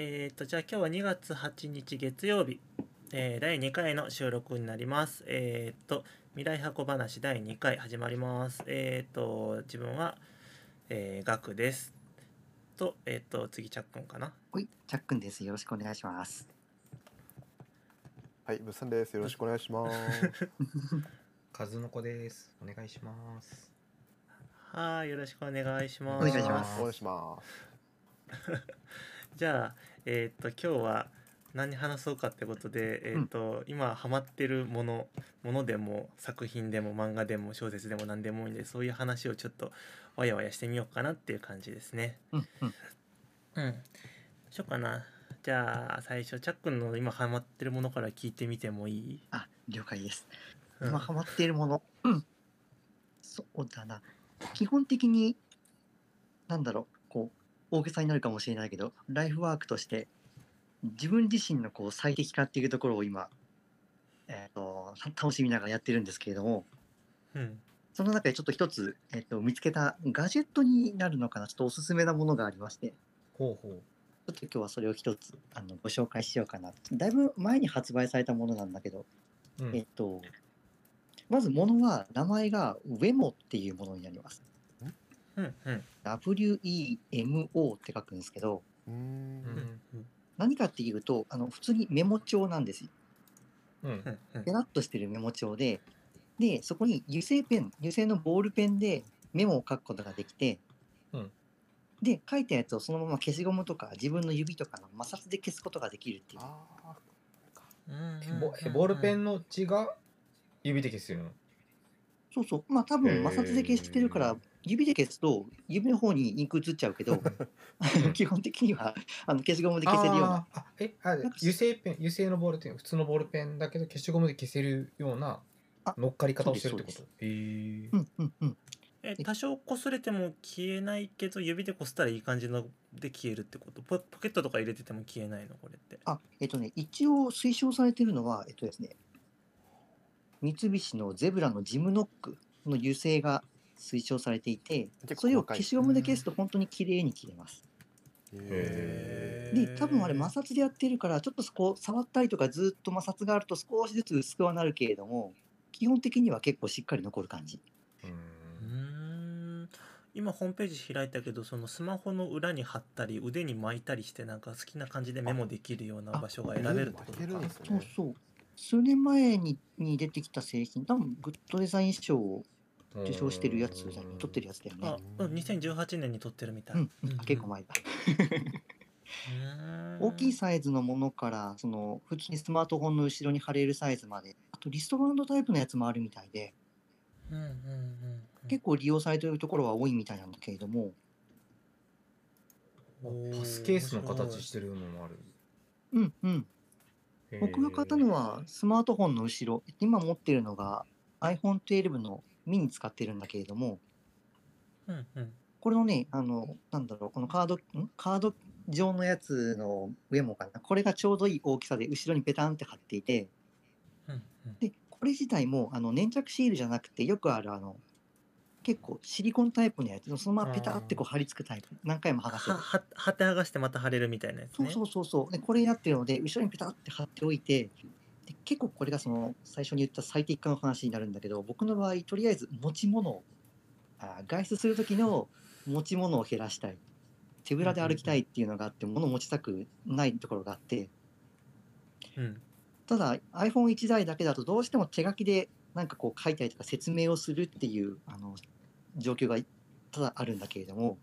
えっ、と、じゃあ今日は2月8日月曜日、えー第2回の収録になります。えっ、と、未来箱話第2回始まります。えっ、と、自分は、えー、ガクです。と、えっ、と、次、チャックンかな？はい、チャックンです。よろしくお願いします。はい、ムさんです。よろしくお願いします。カズノコです。お願いします。はい、よろしくお願いします。お願いしますお願いします。じゃあ、えっ、と、今日は何話そうかってことで、えっ、と、今ハマってるもの、ものでも、作品でも、漫画でも、小説でも何でもいいんで、そういう話をちょっと、わやわやしてみようかなっていう感じですね。うんうん。しようかな。じゃあ、最初、チャックンの今ハマってるものから聞いてみてもいい？あ、了解です。うん今ハマっているもの。うん。そうだな。基本的に、なんだろう、こう、大げさになるかもしれないけど、ライフワークとして、自分自身のこう最適化っていうところを今、えっ、と、楽しみながらやってるんですけれども、うん。その中でちょっと一つ、えっ、と、見つけたガジェットになるのかな、ちょっとおすすめなものがありまして、ほうほう。ちょっと今日はそれを一つあのご紹介しようかな。だいぶ前に発売されたものなんだけど、うんえっと、まずものは名前が WEMO っていうものになります。うん。うん。WEMO って書くんですけど、うーんう。ん。何かっていうと、あの普通にメモ帳なんですよ。うん。うん。うんペラッとしてるメモ帳で、で、そこに油性ペン、油性のボールペンでメモを書くことができて、うんで、書いたやつをそのまま消しゴムとか自分の指とかの摩擦で消すことができるっていう。ボールペンの血が指で消せるの？そうそう。まあ多分摩擦で消してるから、指で消すと指の方にインク移っちゃうけど、基本的にはあの消しゴムで消せるような。あえあ油性ペン油性のボールペン普通のボールペンだけど消しゴムで消せるようなあ乗っかり方をしてるってこと？へえうんうんうん。え多少擦れても消えないけど指で擦ったらいい感じので消えるってこと？ポポケットとか入れてても消えないの？これって。あ、えっとね、一応推奨されてるのは、えっとですね、三菱のゼブラのジムノックの油性が推奨されていて、それを消しゴムで消すと本当に綺麗に切れます。へで、多分あれ摩擦でやってるから、ちょっとそこ触ったりとかずっと摩擦があると少しずつ薄くはなるけれども、基本的には結構しっかり残る感じ。うん今ホームページ開いたけどそのスマホの裏に貼ったり腕に巻いたりしてなんか好きな感じでメモできるような場所が選べるってことか？ね。そうそう。数年前にに出てきた製品、多分グッドデザイン賞を受賞してるやつだよね、取ってるやつだよね。あ、うん、2018年に撮ってるみたい、うん、うん結構前だ。大きいサイズのものから、その普通にスマートフォンの後ろに貼れるサイズまで、あとリストバンドタイプのやつもあるみたいで、うんうんうんうん。結構利用されているところは多いみたいなんだけれども、パスケースの形してるのもある。うんうん。僕が買ったのはスマートフォンの後ろ、今持ってるのが iPhone12 のミニ使ってるんだけれども、うんうん。これのね、あの、なんだろう、このカード、ん？カード状のやつの上もかな、これがちょうどいい大きさで後ろにペタンって貼っていて、うんうん。で、これ自体もあの粘着シールじゃなくて、よくあるあの、結構シリコンタイプのやつ、そのままペタってこう貼り付くタイプ、何回も剥がせる。はは貼って剥がしてまた貼れるみたいなやつね。そうそうそうそう。で、これになってるので、後ろにペタって貼っておいて、で結構これがその最初に言った最適化の話になるんだけど、僕の場合、とりあえず持ち物を、あ外出する時の持ち物を減らしたい。手ぶらで歩きたいっていうのがあって、物を持ちたくないところがあって、うん。ただ iPhone1 台だけだとどうしても手書きでなんかこう書いたりとか説明をするっていうあの状況がただあるんだけれども、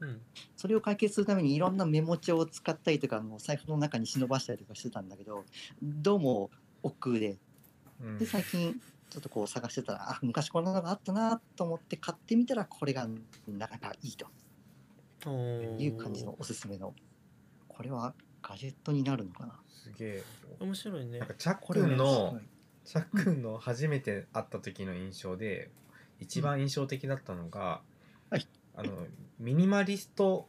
うん。それを解決するためにいろんなメモ帳を使ったりとか、もう財布の中に忍ばしたりとかしてたんだけど、どうも億劫で、うん。で、最近ちょっとこう探してたら、あ、昔こんなのがあったなと思って買ってみたら、これがなかなかいいと。いう感じのおすすめの、これはガジェットになるのかな。すげえ。面白いね。なんかチャックンのチャックンの初めて会った時の印象で、一番印象的だったのが、はい。あのミニマリスト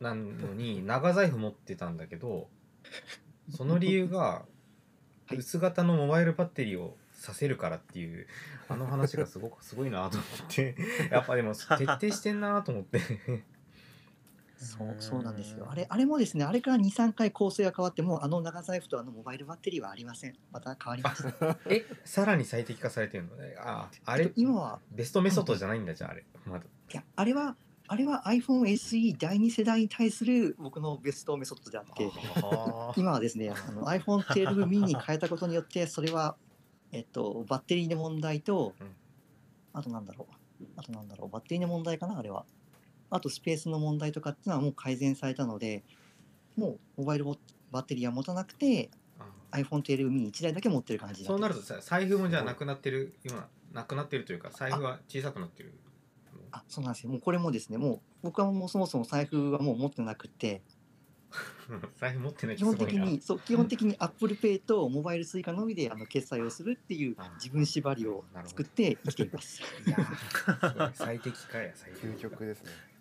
なのに長財布持ってたんだけどその理由がはい薄型のモバイルバッテリーをさせるからっていう あの話がすごくすごいなと思って やっぱでも徹底してんなと思って そうそうなんですよ。あれあれもですね、あれから2、3回構成が変わっても、あの長財布とあのモバイルバッテリーはありません。また変わりました。えさらに最適化されてるのねああれ今は、ベストメソッドじゃないんだじゃああれまだいや、あれは、あれは iPhone SE 第2世代に対する僕のベストメソッドであって、あ今はですね、あの iPhone 12 mini に変えたことによって、それは、えっと、バッテリーの問題とうん、あとなんだろう、あとなんだろう、バッテリーの問題かな、あれは。あとスペースの問題とかっていうのはもう改善されたので、もうモバイルボバッテリーは持たなくて、あ iPhone 12 mini 1台だけ持ってる感じにそうなるとさ財布もじゃあなくなってるようななくなってるというか財布は小さくなってるあ、そうなんですよ。もうこれもですね、もう僕はもうそもそも財布はもう持ってなくて、財布持ってない基本的に、そう、基本的に Apple Pay とモバイル Suica のみであの決済をするっていうあ自分縛りを作って生きています。いや最適化や最適化究極ですね。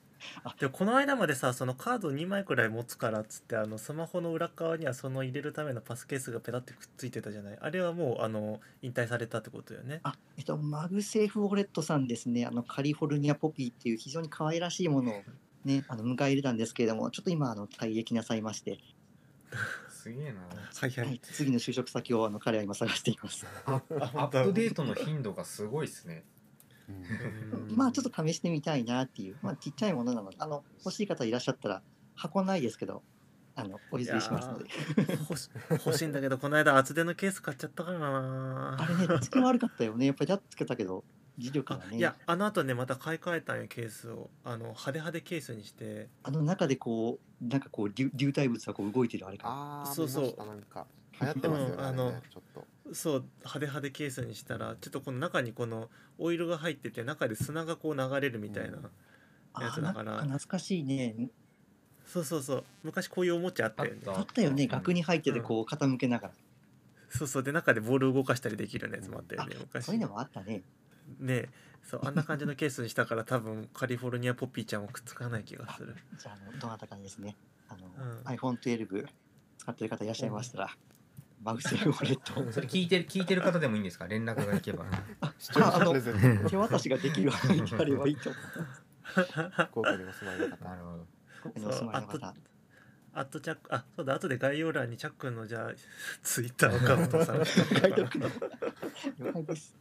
でもこの間までさそのカード2枚くらい持つからっつってあのスマホの裏側にはその入れるためのパスケースがペタってくっついてたじゃない？あれはもうあの引退されたってことよね？あ、えっと、マグセーフウォレットさんですね、あのカリフォルニアポピーっていう非常に可愛らしいものをね、あの迎え入れたんですけれども、ちょっと今、あの退役なさいまして、すげえな。はいははいい、次の就職先をあの彼は今探しています。アップデートの頻度がすごいですね。うんまあ、ちょっと試してみたいなっていう、まあ、ちっちゃいものなので、あの欲しい方いらっしゃったら、箱ないですけど、あのお譲りしますので。欲しいんだけどこの間厚手のケース買っちゃったからなあれね、つけ悪かったよね。やっぱりやっつけたけど、磁力がね。いやあの後ねまた買い替えたんよケースをあの派手派手ケースにしてあの中でこう、なんかこう流、流体物がこう動いてるあれか。ああ、そうそうなんか流行ってますよね。うんあのちょっと。そう派手派手ケースにしたらちょっとこの中にこのオイルが入ってて中で砂がこう流れるみたいな、うん。やつだから。あなん懐かしいね。そうそうそう。昔こういうおもちゃあったよね。あった。あったよね。うん。額に入っててこう傾けながら。そうそう。で中でボール動かしたりできるようなやつもあったよあね昔。そういうのもあったね。ねそうあんな感じのケースにしたから多分カリフォルニアポピーちゃんもくっつかない気がする。じゃあ、あのどなたかにですね、あの、うん。iPhone12 使ってる方いらっしゃいましたら、マグセーフウォレットを それ聞いてる聞いてる方でもいいんですか？連絡がいけば 視聴者あの手渡しができる範囲であればいいと思 福岡にお住まいの方。なるほどう。ここにお住まいの方。あとチャックあそうだ後で概要欄にチャックンのじゃあツイッターアカウントさ書いておくの。了解です。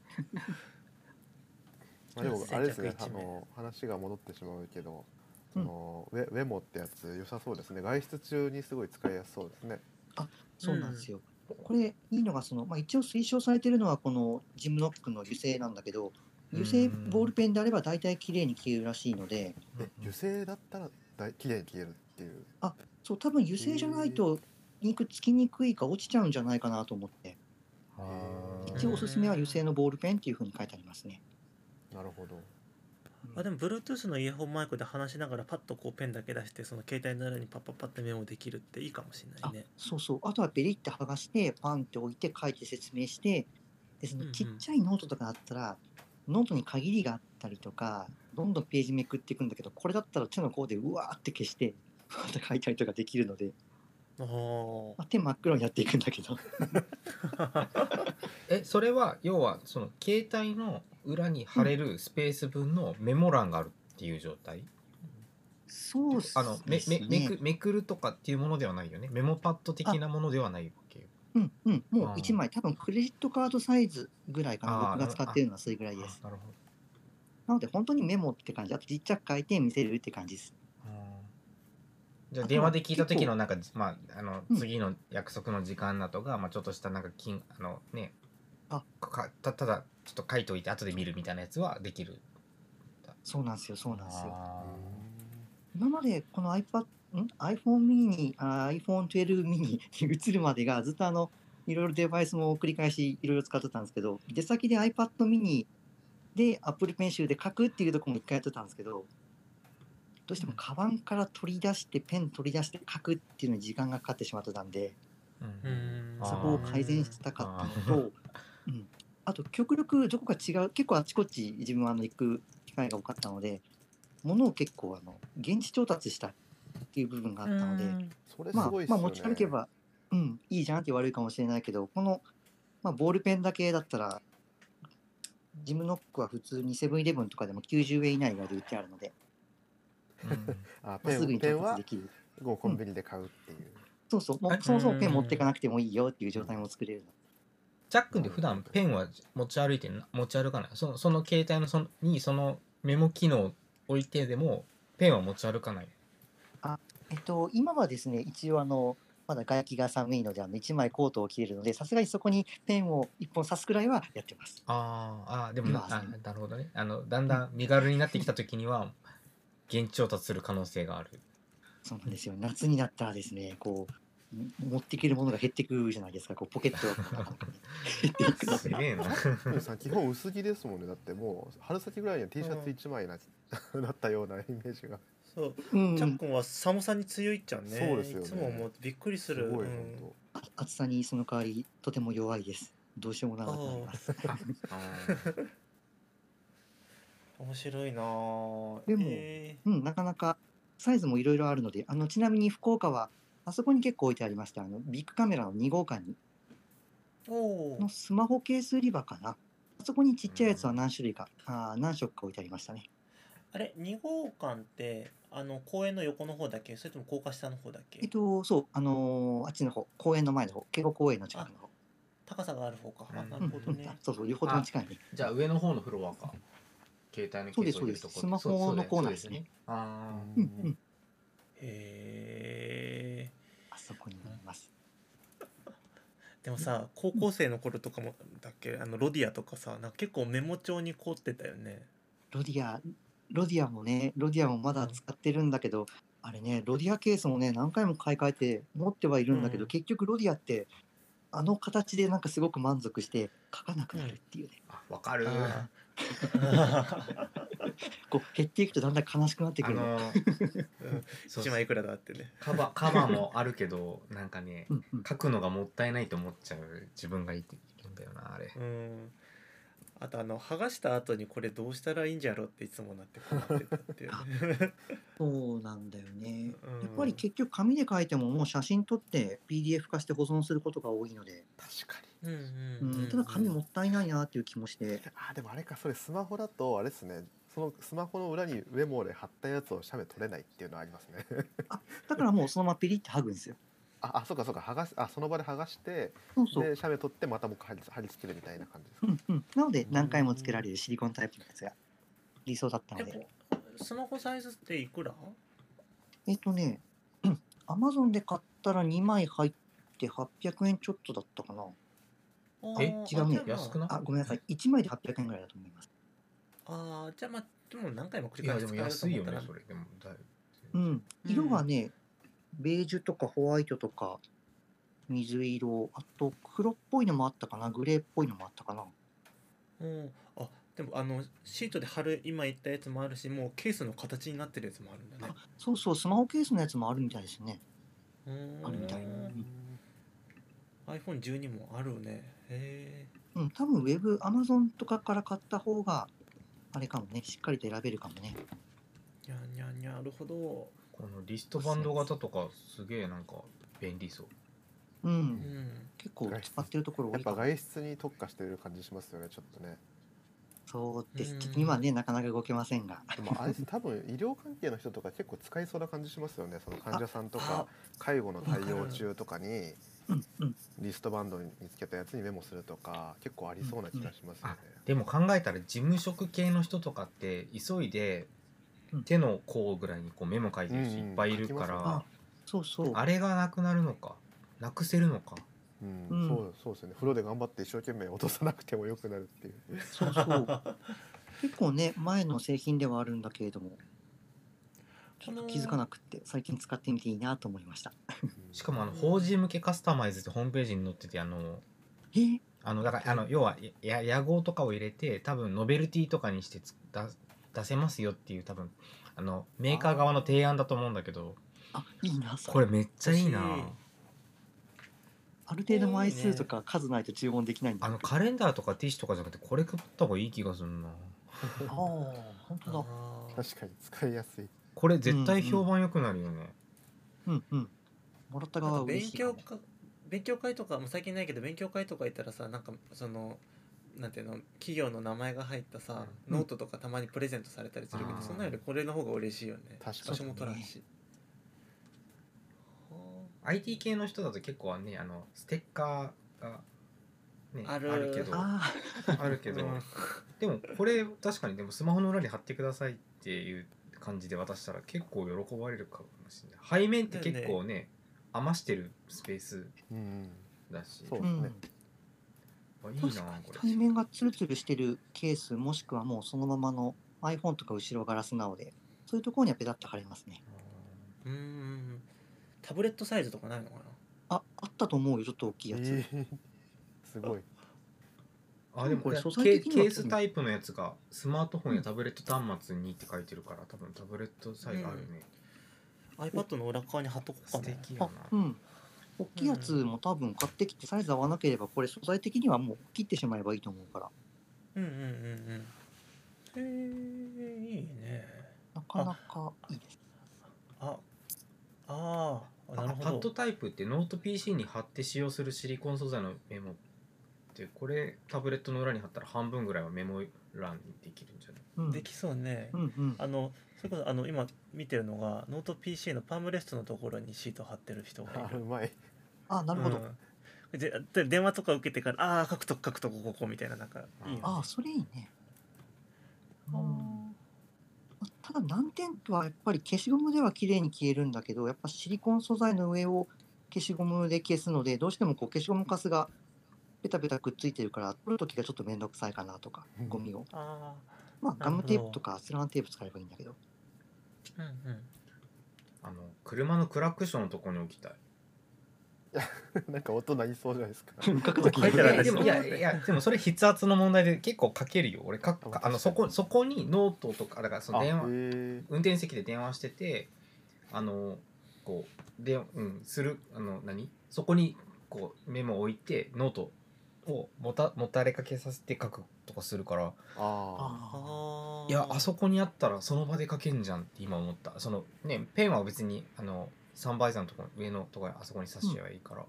まあでもあれですねあの話が戻ってしまうけど、うんそのウェウェモってやつ良さそうですね。外出中にすごい使いやすそうですね。そうなんですよ。これいいのがその、まあ、一応推奨されてるのはこのジムノックの油性なんだけど油性ボールペンであれば大体綺麗に消えるらしいのでえ油性だったらだい綺麗に消えるっていう？そう多分油性じゃないとインクつきにくいか落ちちゃうんじゃないかなと思って一応おすすめは油性のボールペンっていうふうに書いてありますね。なるほど。あでも Bluetooth のイヤホンマイクで話しながらパッとこうペンだけ出してその携帯の裏にパッパッパッてメモできるっていいかもしれなあいね。そうそう。あとはベリって剥がしてパンって置いて書いて説明してでそのうんうんちっちゃいノートとかだったら、ノートに限りがあったりとかどんどんページめくっていくんだけどこれだったら手の甲でうわーって消してまた書いたりとかできるので、あ、手真っ黒にやっていくんだけど。えそれは要はその携帯の裏に貼れるスペース分のメモ欄があるっていう状態、そうっすあのめめめくめくるとかっていうものではないよね。メモパッド的なものではないわけよ。うんうん。もうあー1枚。多分クレジットカードサイズぐらいかな。僕が使ってるのはそれぐらいです。あなるほど。なので本当にメモって感じ。あとちっちゃく書いて見せるって感じです。じゃあ電話で聞いた時のなんかまああのうん。次の約束の時間だとか、まあちょっとしたなんか金あのねあかたただちょっと書いといて後で見るみたいなやつはできるそうなんですよそうなんですよ。あ今までこの iPad、ん？iPhone mini に、あ iPhone12 mini に移るまでがずっとあの、いろいろデバイスも繰り返しいろいろ使ってたんですけど、出先で iPad mini で Apple Pencil で書くっていうところも一回やってたんですけど、どうしてもカバンから取り出して、ペン取り出して書くっていうのに時間がかかってしまってたんで、ーうん。そこを改善したかったのと、うん、あと極力どこか違う、結構あちこち自分はあの行く機会が多かったので、物を結構あの現地調達したっていう部分があったので、それすまあね。まあ持ち歩けば、うん、いいじゃんって言われるかもしれないけど、この、まあ、ボールペンだけだったら、ジムノックは普通にセブンイレブンとかでも90円以内がで売ってあるので、うん。あまあすぐにペンペンは調達できる。コンビニで買うっていう、そうそう、もあうそもそもペン持っていかなくてもいいよっていう状態も作れるの。ジャックで普段ペンは持ち歩いて持ち歩かない。そのその携帯のそのにそのメモ機能を置いてでもペンは持ち歩かない。えっと、今はですね、一応あの、まだ外気が寒いので、あの1枚コートを着れるので、さすがにそこにペンを1本刺すくらいはやってます。あーあーでもななるほどね。あのだんだん身軽になってきた時には現地調達する可能性がある。そうなんですよ。夏になったらですね、こう、ん持っていけるものが減ってくるじゃないですか、こうポケットが。減っていく。すげえな。さ基本薄着ですもんね。だってもう春先ぐらいには T シャツ1枚な、なったようなイメージが。そう。うん。チャックンは寒さに強いっちゃうね。そうですよね。いつももう。びっくりする。すごいうん。暑さにその代わり、とても弱いです。どうしようもなくなります。面白いなぁ。でもえうん、なかなかサイズもいろいろあるので、あのちなみに福岡は、あそこに結構置いてありました、あのビッグカメラの2号館に。のー。スマホケース売り場かな。あそこにちっちゃいやつは何種類か、あー何色か置いてありましたね。あれ2号館ってあの公園の横の方だっけ？それとも高架下の方だっけ？えっと、そう、あのーあっちの方、公園の前の方、慶吾公園の近くの方。高さがある方か。あうん。なるほどね。あそうそう、両方とも近いね。じゃあ上の方のフロアか。携帯のケースを入れるとこそうですそうですスマホのコーナーですね。あうんうん、へえあそこになります。でもさ高校生の頃とかもだっけ？あのロディアとかさなんか結構メモ帳に凝ってたよね。ロディア、ロディアもね、ロディアもまだ使ってるんだけど、あれね、ロディアケースもね、何回も買い替えて持ってはいるんだけど、うん。結局ロディアって、あの形でなんかすごく満足して書かなくなるっていうね。あわかる。あ こう減っていくとだんだん悲しくなってくあるの。のーそ う1枚いくらだってね。カバカバーもあるけどなんかねうんうん。書くのがもったいないと思っちゃう自分がいるんだよなあれ。うん。あとあの剥がした後にこれどうしたらいいんじゃろうっていつもなって困ってたっていうね。そうなんだよね。うん。やっぱり結局紙で書いてももう写真撮って PDF 化して保存することが多いので、確かうんううんうん。ん、ただ紙もったいないなっていう気もして、にあでもあれかそれスマホだとあれですねそのスマホの裏にメモで貼ったやつを写メ撮れないっていうのはありますねだからもうそのままピリって剥ぐんですよ。ああそうかそうか剥がしあその場で剥がしてそうそう。で写メ撮ってまたもう一回貼り貼り付けるみたいな感じですか、うんうん、なので何回もつけられるシリコンタイプのやつが理想だったのえで。こスマホサイズっていくら？えっとね、アマゾンで買ったら2枚入って800円ちょっとだったかな。え違うね安くないあ、ごめんなさい。1枚で800円ぐらいだと思います。あーじゃあまあでも何回も繰り返し使えると安いよねそれでもだいうん。色はね、ベージュとかホワイトとか、水色、あと黒っぽいのもあったかな、グレーっぽいのもあったかな。うんあでもあのシートで貼る今言ったやつもあるしもうケースの形になってるやつもあるんだねあそうそう、スマホケースのやつもあるみたいですね。うーんあるみたい。うん iPhone12 もあるねへうん、多分ウェブ、アマゾンとかから買った方が、あれかもね、しっかりと選べるかもね。えにゃにゃにゃなるほどこのリストバンド型とかすげえなんか便利そうう。うんん結構使ってるところ多やっぱ。外出に特化してる感じしますよねちょっとねそうです。うん今ね、なかなか動けませんが。でもあれ多分医療関係の人とか結構使いそうな感じしますよねその患者さんとか介護の対応中とかに。リストバンドにつけたやつにメモするとか結構ありそうな気がしますよね、でも考えたら事務職系の人とかって急いでうん。手の甲ぐらいにこうメモ書いてる人いっぱいいるかうんうん書きら、あそうそう。あれがなくなるのかなくせるのか。うん。うん。そうそうですよね。風呂で頑張って一生懸命落とさなくてもよくなるっていう。そうそう。結構ね、前の製品ではあるんだけれども、ちょっと気づかなくって、最近使ってみていいなと思いました。しかもあの法人向けカスタマイズってホームページに載っててあのえ？ーあのだからあの要はや野号とかを入れて多分ノベルティとかにしてつ出出せますよっていう多分あのメーカー側の提案だと思うんだけど。あ、いいな、そこれめっちゃいいな。ある程度枚数とか数ないと注文できないんだ。あのカレンダーとかティッシュとかじゃなくてこれ配った方がいい気がするな。ああ、本当だ。確かに使いやすいこれ絶対評判良くなるよね、うんうん。もらった側は勉嬉しいかも強か勉強会とかもう最近ないけど勉強会とか行ったらさなんかそのなんていうの企業の名前が入ったさ、うん。ノートとかたまにプレゼントされたりするけどあー。そんなよりこれの方が嬉しいよね。確かに。場所も取らんし、は IT 系の人だと結構ねあのステッカーが、ね、ある。けど。ああるけど、うん。でもこれ確かにでもスマホの裏に貼ってくださいっていう感じで渡したら結構喜ばれるかもしれない。背面って結構ね余してるスペースうんだしそうあ、うん。ねあいいなこれ。対面がツルツルしてるケースもしくはもうそのままの iPhone とか後ろガラスなのでそういうところにはペタッと貼れますね。うーん。タブレットサイズとかないのかな？ああったと思うよ。ちょっと大きいやつ、えー。すごいあでもこれケ素材的にはケースタイプのやつがスマートフォンやタブレット端末にって書いてるから多分タブレットサイズあるね、iPad の裏側に貼っとこうかな。素敵やあなうん。大きいやつも多分買ってきてサイズ合わなければこれ素材的にはもう切ってしまえばいいと思うから。うんうんうんうん。へえいいね。なかなかいいです。ああーなるあパッほどドタイプってノート PC に貼って使用するシリコン素材のメモってこれタブレットの裏に貼ったら半分ぐらいはメモ欄にできるんじゃない？うん。できそうね、うんうん。あのそれこそあの今見てるのがノート PC のパームレストのところにシート貼ってる人がいる。あうまい。あなるほど、うん。でで電話とか受けてからああ書くとこ書くとこここみたいななんかいいよね。ああそれいいね、あうん。ただ難点はやっぱり消しゴムでは綺麗に消えるんだけどやっぱシリコン素材の上を消しゴムで消すのでどうしてもこう消しゴムカスがペタペタくっついてるから取るときがちょっと面倒くさいかなとかうん。ゴミを。あまあガムテープとかアスランテープ使えばいいんだけど。ーうんうん。あの車のクラクションのところに置きたい。なんか音なりそうじゃないですか。書くとき書いてあるでもいやいやでもそれ筆圧の問題で結構書けるよ。俺かああのそこそこにノートとかだからその電話。運転席で電話しててあのこうで、うん、するあの何？そこにこうメモを置いてノートをもたもたれかけさせて書くとかするから。ああいやあそこにあったらその場で書けんじゃんって今思った。そのねペンは別にあのサンバイザーのところ上のところにあそこに刺しちゃえばいいから、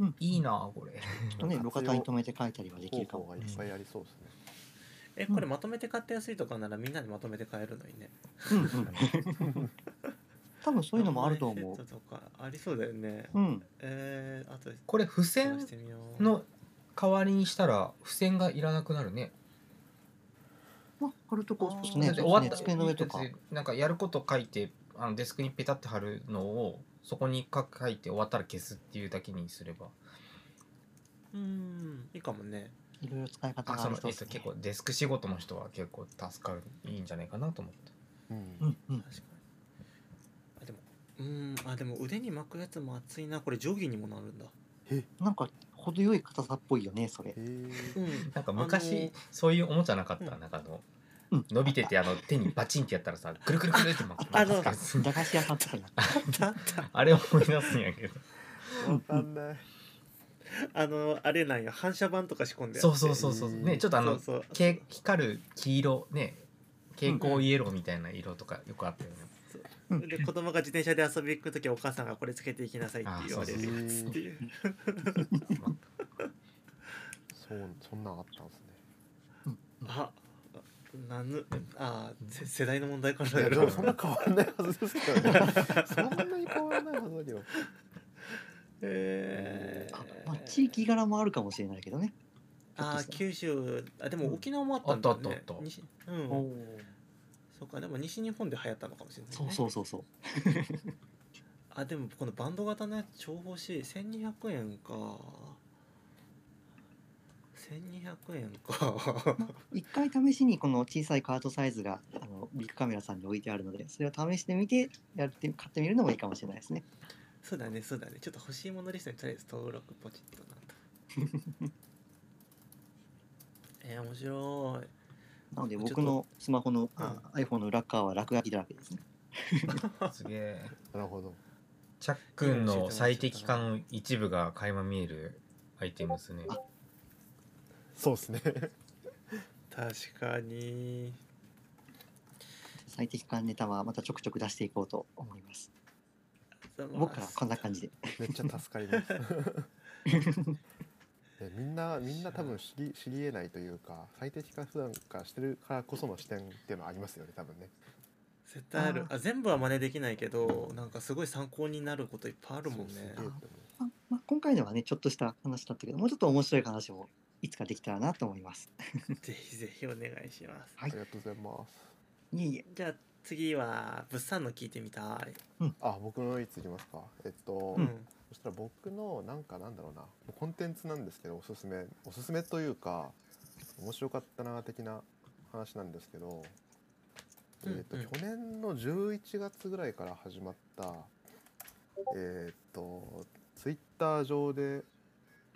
うん。いいなこれ。ちょっとね路肩に止めて書いたりはできるかも。方法がいっぱいありそうですね。えこれまとめて買ってやすいとかならみんなでまとめて買えるのにね。うんうん 多分そういうのもあると思セットとかありそうだよね。ううん。えー、あとでこれ付箋探してみようの代わりにしたら付箋がいらなくなるね。まあ貼るとこそうですね。だって終わった机の上とか。なんかやること書いてあのデスクにペタって貼るのをそこに書書いて終わったら消すっていうだけにすれば。うん。いいかもね。いろいろ使い方がああそうですね。えっと結構デスク仕事の人は結構助かるいいんじゃないかなと思って。うん。うんうん。確かに。あでもうん。あでも腕に巻くやつも熱いな。これ定規にもなるんだ。なんか程よい硬さっぽいよねそれ。なんか昔、そういうおもちゃなかった、うん。なんかあの、うん。伸びててあの手にバチンってやったらさくるくるくるって巻くあの巻くやつ駄菓子屋さんとかにあった。あったあった。あれ思い出すんやけど。わかんない。あのあれなんや反射板とか仕込んであって。そうそうそうそう。ねちょっとあのそうそう。け光る黄色ね蛍光イエローみたいな色とかよくあったよね、うんで子供が自転車で遊び行く時お母さんがこれつけていきなさいって言われるやあそうそうつっていう。そうそんなんあったんですね。あなんぬあせ世代の問題かいなやでもそんな変わらないはずですけどね。そんなに変わらないはずだけど。えあまあ地域柄もあるかもしれないけどね。あー九州あでも沖縄もあったあったんだよね。あったあった西うんそうかでも西日本で流行ったのかもしれない、ね、そうそうそうそう。あでもこのバンド型のやつ超欲しい。1200円か。1200円か。一回試しにこの小さいカートサイズがあのビッグカメラさんに置いてあるのでそれを試してみてやって買ってみるのもいいかもしれないですね。そうだねそうだね。ちょっと欲しいものリストにとりあえず登録ポチッとなんと。えー、面白いなので僕のスマホの、あ iPhone の裏側は落書きだらけですね。すげえ。なるほど。チャックンの最適化の一部が垣間見えるアイテムですね。あ。そうですね。確かに。最適化ネタはまたちょくちょく出していこうと思います。僕からはこんな感じで。めっちゃ助かります。い でみんなみんな多分知り知り得ないというか最適化普段からしてるからこその視点っていうのはありますよね多分ね。絶対ある。ああ全部は真似できないけどなんかすごい参考になることいっぱいあるもんね。そうすげえと思う。ままあ、今回のはねちょっとした話だったけどもうちょっと面白い話もいつかできたらなと思います。ぜひぜひお願いします。はい。ありがとうございます。いえいえ。じゃあ次は物産の聞いてみたい。あ僕のいついきますか。えっと、うんそしたら僕のなんかなんだろうなコンテンツなんですけどおすすめおすすめというか面白かったな的な話なんですけど、うんえっとうん去年の11月ぐらいから始まったえっとツイッター上で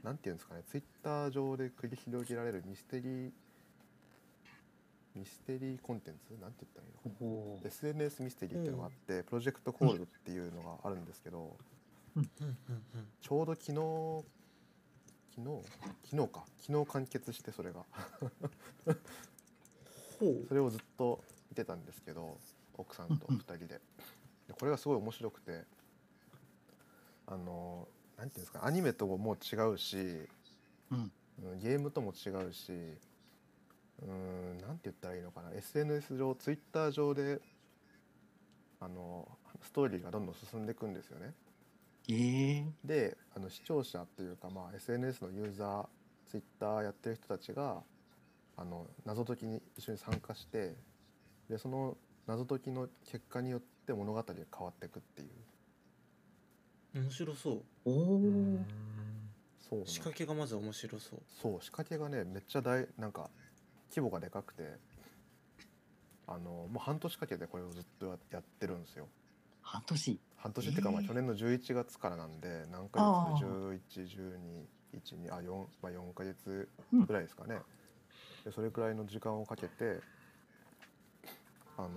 なんていうんですかねツイッター上で繰り広げられるミステリーミステリーコンテンツなんて言ったらいいの SNS ミステリーっていうのがあって、プロジェクトコールドっていうのがあるんですけど、うんうんうん ちょうど昨日昨日？昨日か。昨日完結してそれが。それをずっと見てたんですけど奥さんと2人で。でこれがすごい面白くてあのなんていうんですかアニメとももう違うし、うん。うんゲームとも違うしうんなんて言ったらいいのかな。SNS 上 Twitter 上であのストーリーがどんどん進んでいくんですよね。ええであの視聴者っていうか、まあ、SNS のユーザーツイッターやってる人たちがあの謎解きに一緒に参加してでその謎解きの結果によって物語が変わっていくっていう。面白そう。おお、そう仕掛けがまず面白そう。そう仕掛けがねめっちゃ大なんか規模がでかくてあのもう半年かけてこれをずっとややってるんですよ半年。半年っていうか、まあえー。去年の11月からなんで何ヶあ月ー111212あ4まあ4ヶ月ぐらいですかね、でそれくらいの時間をかけてあの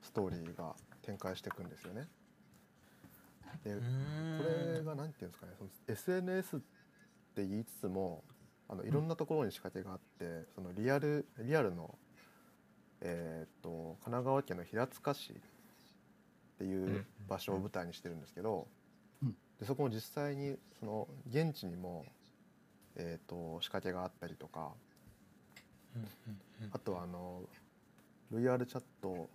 ストーリーが展開していくんですよね。でうこれが何て言うんですかねその SNS って言いつつもあのいろんなところに仕掛けがあってそのリアルリアルのえーっと神奈川県の平塚市っていう場所を舞台にしてるんですけど、うん。でそこも実際にその現地にも、えー、と仕掛けがあったりとかうんうんうん。あとはあの VR チャット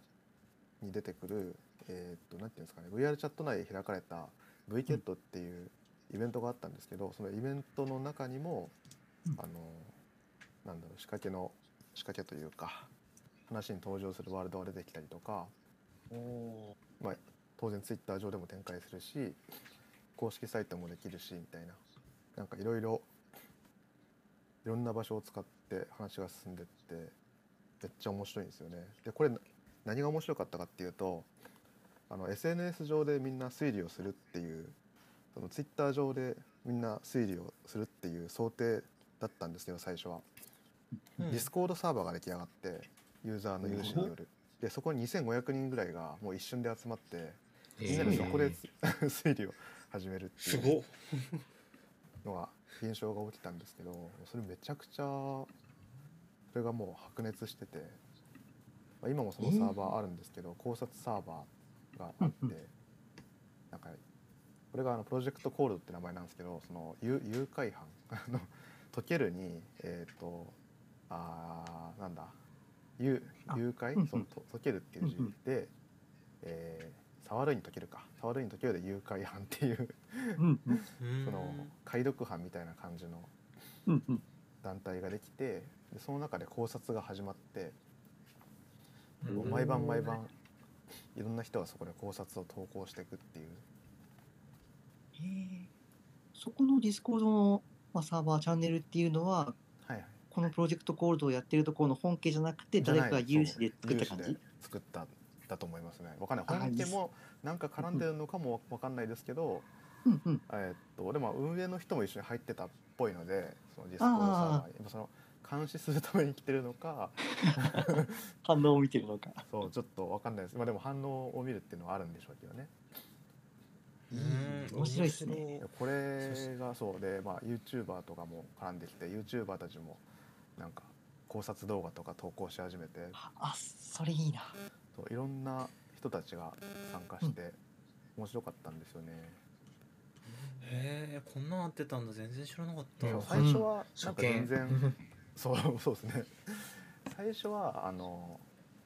に出てくる、えー、となんていうんですかね VR チャット内で開かれた VKET っていうイベントがあったんですけどそのイベントの中にも、うん。あのなんだろう仕掛けの仕掛けというか話に登場するワールドが出てきたりとか、まあ、当然 Twitter 上でも展開するし公式サイトもできるしみたいななんかいろいろいろんな場所を使って話が進んでってめっちゃ面白いんですよね。でこれ何が面白かったかっていうとあの SNS 上でみんな推理をするっていうその Twitter 上でみんな推理をするっていう想定だったんですけど最初は。うんディスコードサーバーが出来上がってユーザーの有志によるでそこに2500人ぐらいがもう一瞬で集まってみんなでそこでつ 推理を始めるってすいうのが現象が起きたんですけどそれめちゃくちゃそれがもう白熱してて、まあ、今もそのサーバーあるんですけど考察サーバーがあってなんかこれがあのプロジェクトコールドって名前なんですけどその誘誘拐犯あの 解けるにえっ、とあーなんだ誘拐、うんうん。そのと解けるっていう字うんうん。で、えー、触るに解けるか。触るに解けるで誘拐犯っていう。うん その解読班みたいな感じの団体ができてでその中で考察が始まって毎晩毎晩いろんな人がそこで考察を投稿していくっていう。へえそこのディスコードの、まあ、サーバーチャンネルっていうのはこのプロジェクトコールドをやってるところの本家じゃなくて誰かが有志で作った感じ？作っただと思いますね。わかんない。あ本家もなんか絡んでるのかもわかんないですけど、うんうん。えーっとでも運営の人も一緒に入ってたっぽいのでそのディスコードサーバー。にやっぱその監視するために来てるのか 反応を見てるのか。そうちょっとわかんないです。まあでも反応を見るっていうのはあるんでしょうけどね。うーん。面白いっすね。これがそうで、まあ、YouTuber とかも絡んできて YouTuber たちもなんか考察動画とか投稿し始めて。あそれいいな。そういろんな人たちが参加して面白かったんですよね。へえこんなんなってたんだ。全然知らなかった。うん。最初はなんか全然 そうそうですね。最初はあの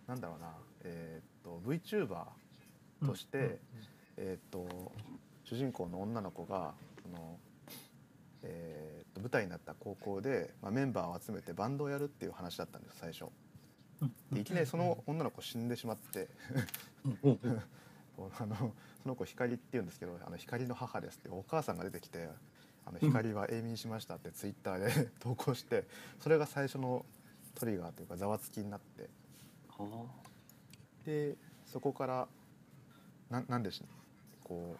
なんだろうな。えーっと VTuber として、えーっと主人公の女の子がその、えーっと舞台になった高校で、まあ、メンバーを集めてバンドをやるっていう話だったんです最初。うん。でいきなりその女の子死んでしまって。あのその子光っていうんですけどあの光の母ですってお母さんが出てきてあの光は永眠しましたってツイッターで 投稿してそれが最初のトリガーというかざわつきになって。あ。でそこからななんでしこ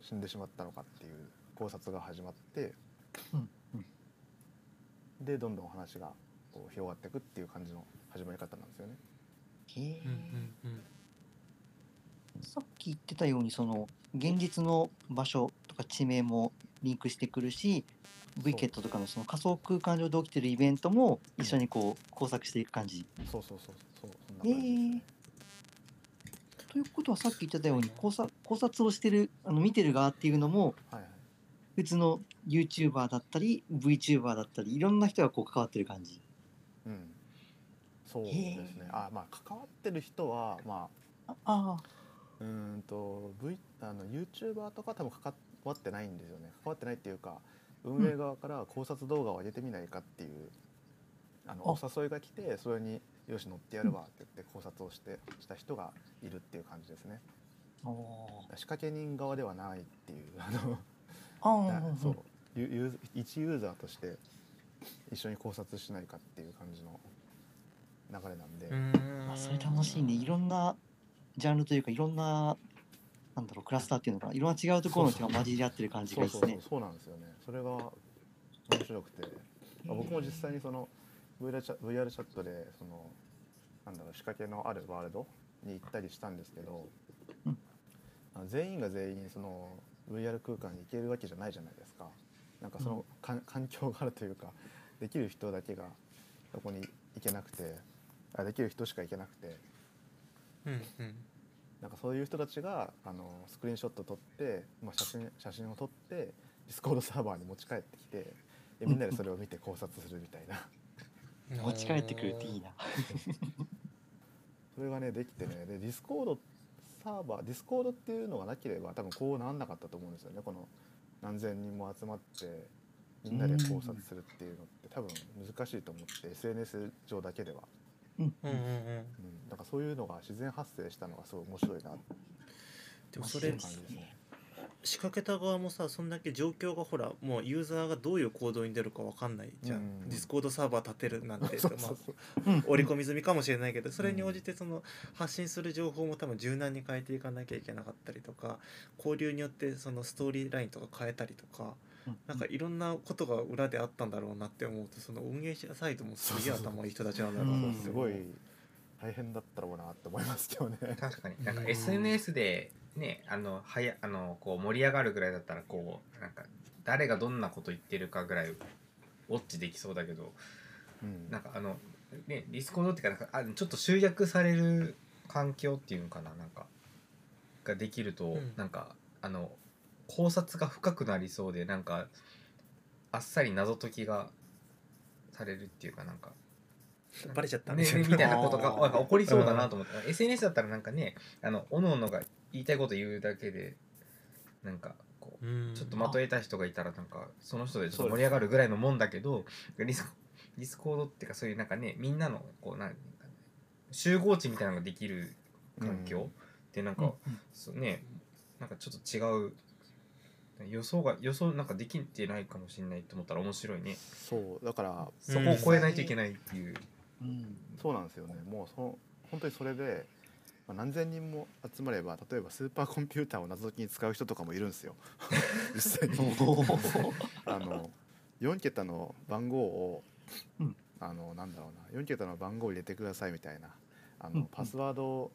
う死んでしまったのかっていう考察が始まってうんうんでどんどん話がこう広がっていくっていう感じの始まり方なんですよね。ーへえうんうんうんさっき言ってたようにその現実の場所とか地名もリンクしてくるし v ケットとかのその仮想空間上で起きてるイベントも一緒にこう工作していく感じ。そうそうそうそうそんなへ感じ。ということはさっき言ってたように考察考察をしてるあの見てる側っていうのもはいはい。普通の YouTuber だったり VTuber だったりいろんな人がこう関わってる感じ。うん。そうですね。あまあ関わってる人はまあああうーんと V あの YouTuber とか多分関わってないんですよね関わってないっていうか運営側から考察動画を上げてみないかっていう、あのあお誘いが来てそれに「よし乗ってやるわ」って言って考察をしてした人がいるっていう感じですね仕掛け人側ではないっていうあのそうユユーズ一ユーザーとして一緒に考察しないかっていう感じの流れなんで、あそれ楽しいね。いろんなジャンルというかいろんななんだろうクラスターっていうのかな。いろんな違うところの人が混じり合ってる感じがそそうそういう。いですね。そうなんですよね。それが面白くて、まあ僕も実際にその VR チャ VR チャットでそのなんだろう仕掛けのあるワールドに行ったりしたんですけど、うん。あ全員が全員その VR 空間に行けるわけじゃないじゃないですか。なんかその、かん環境があるというかできる人だけがそこに行けなくてあできる人しか行けなくて。うんうん。なんかそういう人たちがあのスクリーンショット撮って、まあ、写真写真を撮ってディスコードサーバーに持ち帰ってきてでみんなでそれを見て考察するみたいな。持ち帰ってくるっていいな。それがねできてねでディスコードサーバーディスコードっていうのがなければ多分こうなんなかったと思うんですよね。この何千人も集まってみんなで考察するっていうのって多分難しいと思って SNS 上だけでは、うん。うんうんうん。うん、だからそういうのが自然発生したのがすごい面白いなって。でもそれいう感じですね。仕掛けた側もさそんだけ状況がほらもうユーザーがどういう行動に出るかわかんないじゃん、うん。ディスコードサーバー立てるなんて。そうまあそう。そううん。織り込み済みかもしれないけどそれに応じてその発信する情報も多分柔軟に変えていかなきゃいけなかったりとか交流によってそのストーリーラインとか変えたりとかうん。なんかいろんなことが裏であったんだろうなって思うとその運営者サイドもすげえ頭いい人たちなんだろうなう。ん。すごい大変だったろうなって思いますけどね。確かに。なんかうん。SNS でねあのはやあのこう盛り上がるぐらいだったらこうなんか誰がどんなこと言ってるかぐらいウォッチできそうだけどうん。なんかあのねディスコードっていうかなんかあちょっと集約される環境っていうのかななんかができると、うん。なんかあの考察が深くなりそうでなんかあっさり謎解きがされるっていうかなんかバレちゃったんねみたいな。ことが起こりそうだなと思って、SNS だったらなんかねあのおのおのが言いたいこと言うだけでなんかこううん。ちょっと的得た人がいたらなんかその人でちょっと盛り上がるぐらいのもんだけどディスディスコードっていうかそういうなんかねみんなのこうなんか集合知みたいなのができる環境ってなんか、うんそうねなんかちょっと違う予想が予想なんかできてないかもしれないと思ったら面白いね。そうだからそこを超えないといけないっていう、うん。そうなんですよね。もうその本当にそれで、まあ、何千人も集まれば例えばスーパーコンピューターを謎解きに使う人とかもいるんですよ。実際に。あの4桁の番号を、うん。あのなんだろうな。4桁の番号を入れてくださいみたいな。あの、うんうん。パスワードを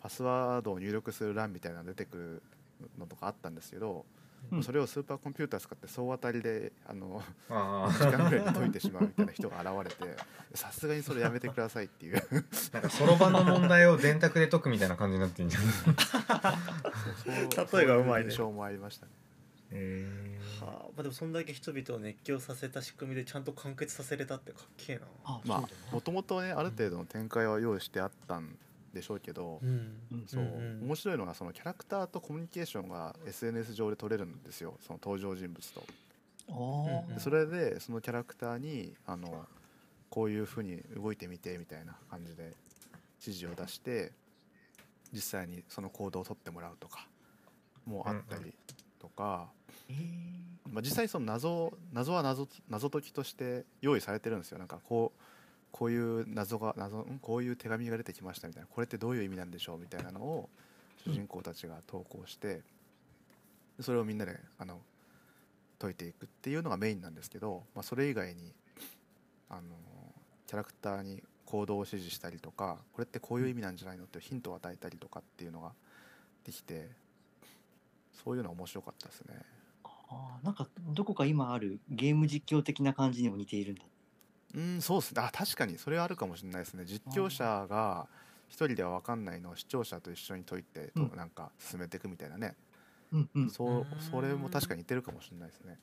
パスワードを入力する欄みたいなのが出てくるのとかあったんですけど、うん。それをスーパーコンピューター使って総当たりであのあ 時間ぐらいで解いてしまうみたいな人が現れてさすがにそれやめてくださいっていう。あなんかそろばんの問題を電卓で解くみたいな感じになってんじゃん。そ う例えがうまいね。印象もありましたね。へはああでもそんだけ人々を熱狂させた仕組みでちゃんと完結させれたってかっけえな。まあもともとねある程度の展開は用意してあったんでしょうけど、うん。うんそう、うんうん。面白いのがそのキャラクターとコミュニケーションが SNS 上で取れるんですよ。その登場人物と。それでそのキャラクターにあのこういうふうに動いてみてみたいな感じで指示を出して実際にその行動を取ってもらうとかもあったりとか、えー。まあ、実際その謎謎は謎謎解きとして用意されてるんですよ。なんかこうこういう謎が謎こういう手紙が出てきましたみたいなこれってどういう意味なんでしょうみたいなのを主人公たちが投稿してそれをみんなであの解いていくっていうのがメインなんですけど、まあ、それ以外にあのキャラクターに行動を指示したりとかこれってこういう意味なんじゃないのってヒントを与えたりとかっていうのができてそういうの面白かったですね。あなんかどこか今あるゲーム実況的な感じにも似ているんだうんそうですね。あ確かに。それはあるかもしれないですね。実況者が一人では分かんないのを視聴者と一緒に解いて、うん。なんか進めていくみたいなね、うんうん。そううんそれも確かに似てるかもしれないですね。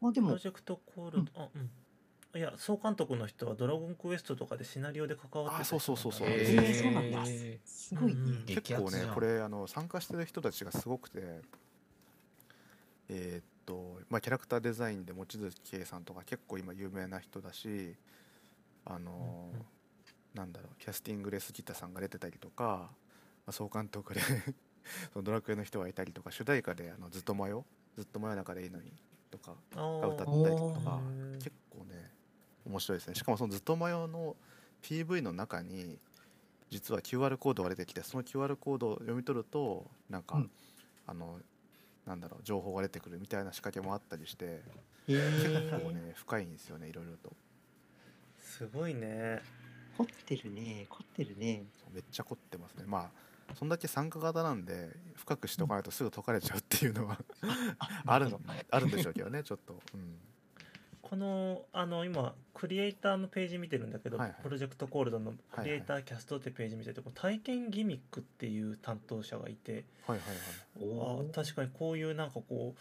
まあでも。プロジェクトコールド、あうん。いや総監督の人は「ドラゴンクエスト」とかでシナリオで関わってたあそうそうそうそう。人えー。そうなんだ。へすごいね、うん結構ねこれあの参加してる人たちがすごくて。えーっと、まあ、キャラクターデザインで望月圭さんとか結構今有名な人だしあの、うんうん。なんだろうキャスティングレスギタさんが出てたりとか、まあ、総監督で そのドラクエの人がいたりとか主題歌であのずっとマヨずっと真夜中でいいのにとかあが歌ったーりとかうん結構ね面白いですね。しかもそのずっとマヨの PV の中に実は QR コードが出てきてその QR コードを読み取るとなんか、うん。あのなんだろう情報が出てくるみたいな仕掛けもあったりしてえ結ー構ね深いんですよねいろいろと。すごいね。凝ってるね凝ってるね。めっちゃ凝ってますね。まあそんだけ参加型なんで深くしとかないとすぐ解かれちゃうっていうのは あるのあるんでしょうけどねちょっと、うん、このあの今クリエイターのページ見てるんだけど、はいはい。プロジェクトコールドのはいクリエイターキャストってページ見てて、こう体験ギミックっていう担当者がいて、はいはいはい。確かにこういうなんかこう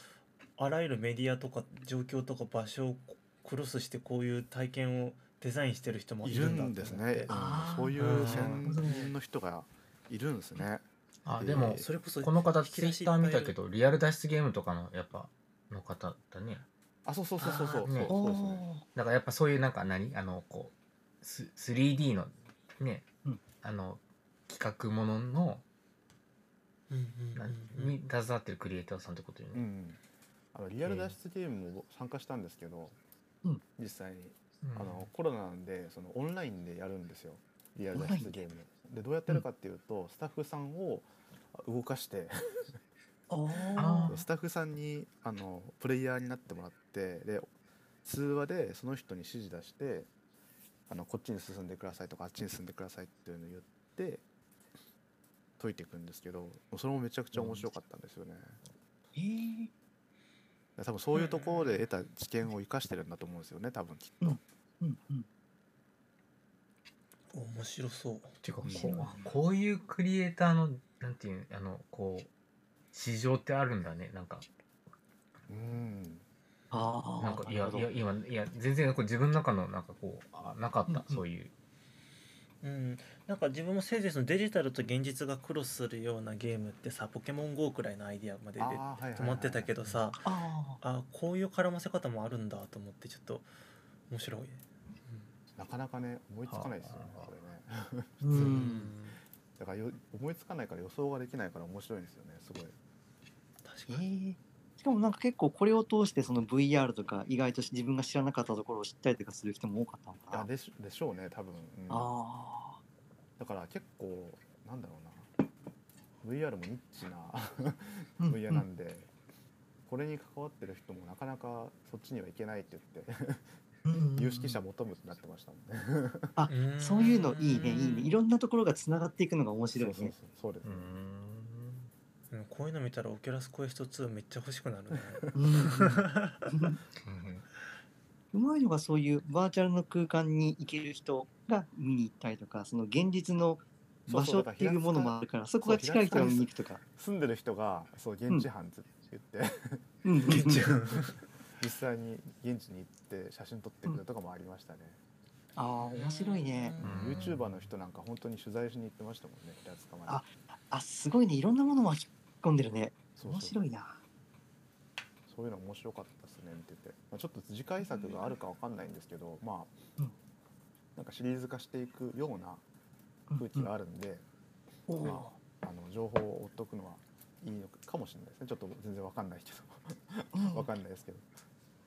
あらゆるメディアとか状況とか場所をクロスしてこういう体験をデザインしてる人もいいるるんですね、あー。そういううん専任の人がいるんですね。あでもそれこそこの方ツイッター見たけどリアル脱出ゲームとかのやっぱの方だねあそうそうそうそうそう。ね。そうそうですねだからやっぱそういうなんか何？あのこうス 3D のね、うん。あの企画ものの、うんうんなうんうん。に携わってるクリエイターさんってことよね、うんあのリアル脱出ゲームも参加したんですけど、うん。実際に。うん。あのコロナなんでそのオンラインでやるんですよ。リアル脱出ゲームででどうやってやるかっていうと、スタッフさんを動かしてスタッフさんにあのプレイヤーになってもらってで通話でその人に指示出してあのこっちに進んでくださいとかあっちに進んでくださいっていうのを言って解いていくんですけどそれもめちゃくちゃ面白かったんですよね。えー。多分そういうところで得た知見を生かしてるんだと思うんですよね多分きっと。うんうんうん。面白そう。っていうかうん。こうこういうクリエイターのなんていうあのこう市場ってあるんだねなんか。うん。ああなんかいやいや今いや全然こう自分の中のなんかこうあなかった、うんうん。そういう。うん、なんか自分もせいぜいそのデジタルと現実がクロスするようなゲームってさポケモン GO くらいのアイディアまでで止まってたけどさああこういう絡ませ方もあるんだと思ってちょっと面白い、なかなかね思いつかないですよねはあこれね。ーううん。ん だからよ思いつかないから予想ができないから面白いんですよねすごい。確えかに、ーしかもなんか結構これを通してその VR とか意外と自分が知らなかったところを知ったりとかする人も多かったのいかな。やでしでしょうね多分、うん。あだから結構なんだろうな。VR もニッチなあ分野なんで、これに関わってる人もなかなかそっちには行けないって言って有識者求むってなってましたもんね。あうん。そういうのいいねいいね。いろんなところがつながっていくのが面白いね。そうそうそうそうですうね。んうんこういうの見たらオキュラスクエスト2めっちゃ欲しくなるね。うん。うまいのがそういうバーチャルの空間に行ける人が見に行ったりとかその現実の場所っていうものもあるからそこが近い人が見に行くとか。住んでる人がそう現地班って言って、うんうんうん現地実際に現地に行って写真撮ってくるとかもありましたね、ああ面白いねうん YouTuber の人なんか本当に取材しに行ってましたもんね平塚までああすごいねいろんなもの巻き込んでるね。面白いな。そういうの面白かったですね見てて、まあ、ちょっと次回作があるかわかんないんですけどまあ、うん。なんかシリーズ化していくような空気があるんで、おおーまあ、あの情報を追っとくのはいいのかもしれないですね。ちょっと全然わかんないけうん。どわかんないですけど、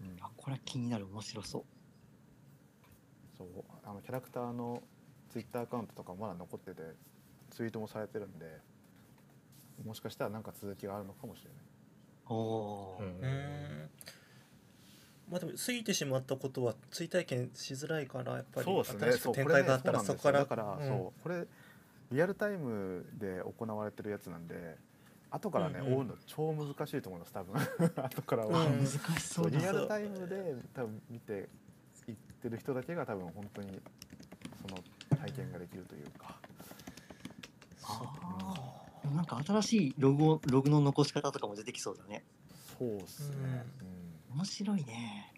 うん、あこれは気になる。面白そう。そう。あのキャラクターのツイッターアカウントとかまだ残っててツイートもされてるんでもしかしたらなんか続きがあるのかもしれない。おうん。うん。まあでも過ぎてしまったことは追体験しづらいからやっぱりそうですね。新しく展開があったらそこから。だから、うん。そうこれリアルタイムで行われてるやつなんで後からね、うんうん。追うの超難しいと思います多分。後から追ううん。の、難しそそうリアルタイムで多分見ていってる人だけが多分本当にその体験ができるというか。あーでもなんか新しいログをログの残し方とかも出てきそうだね。そうっすね、面白いね。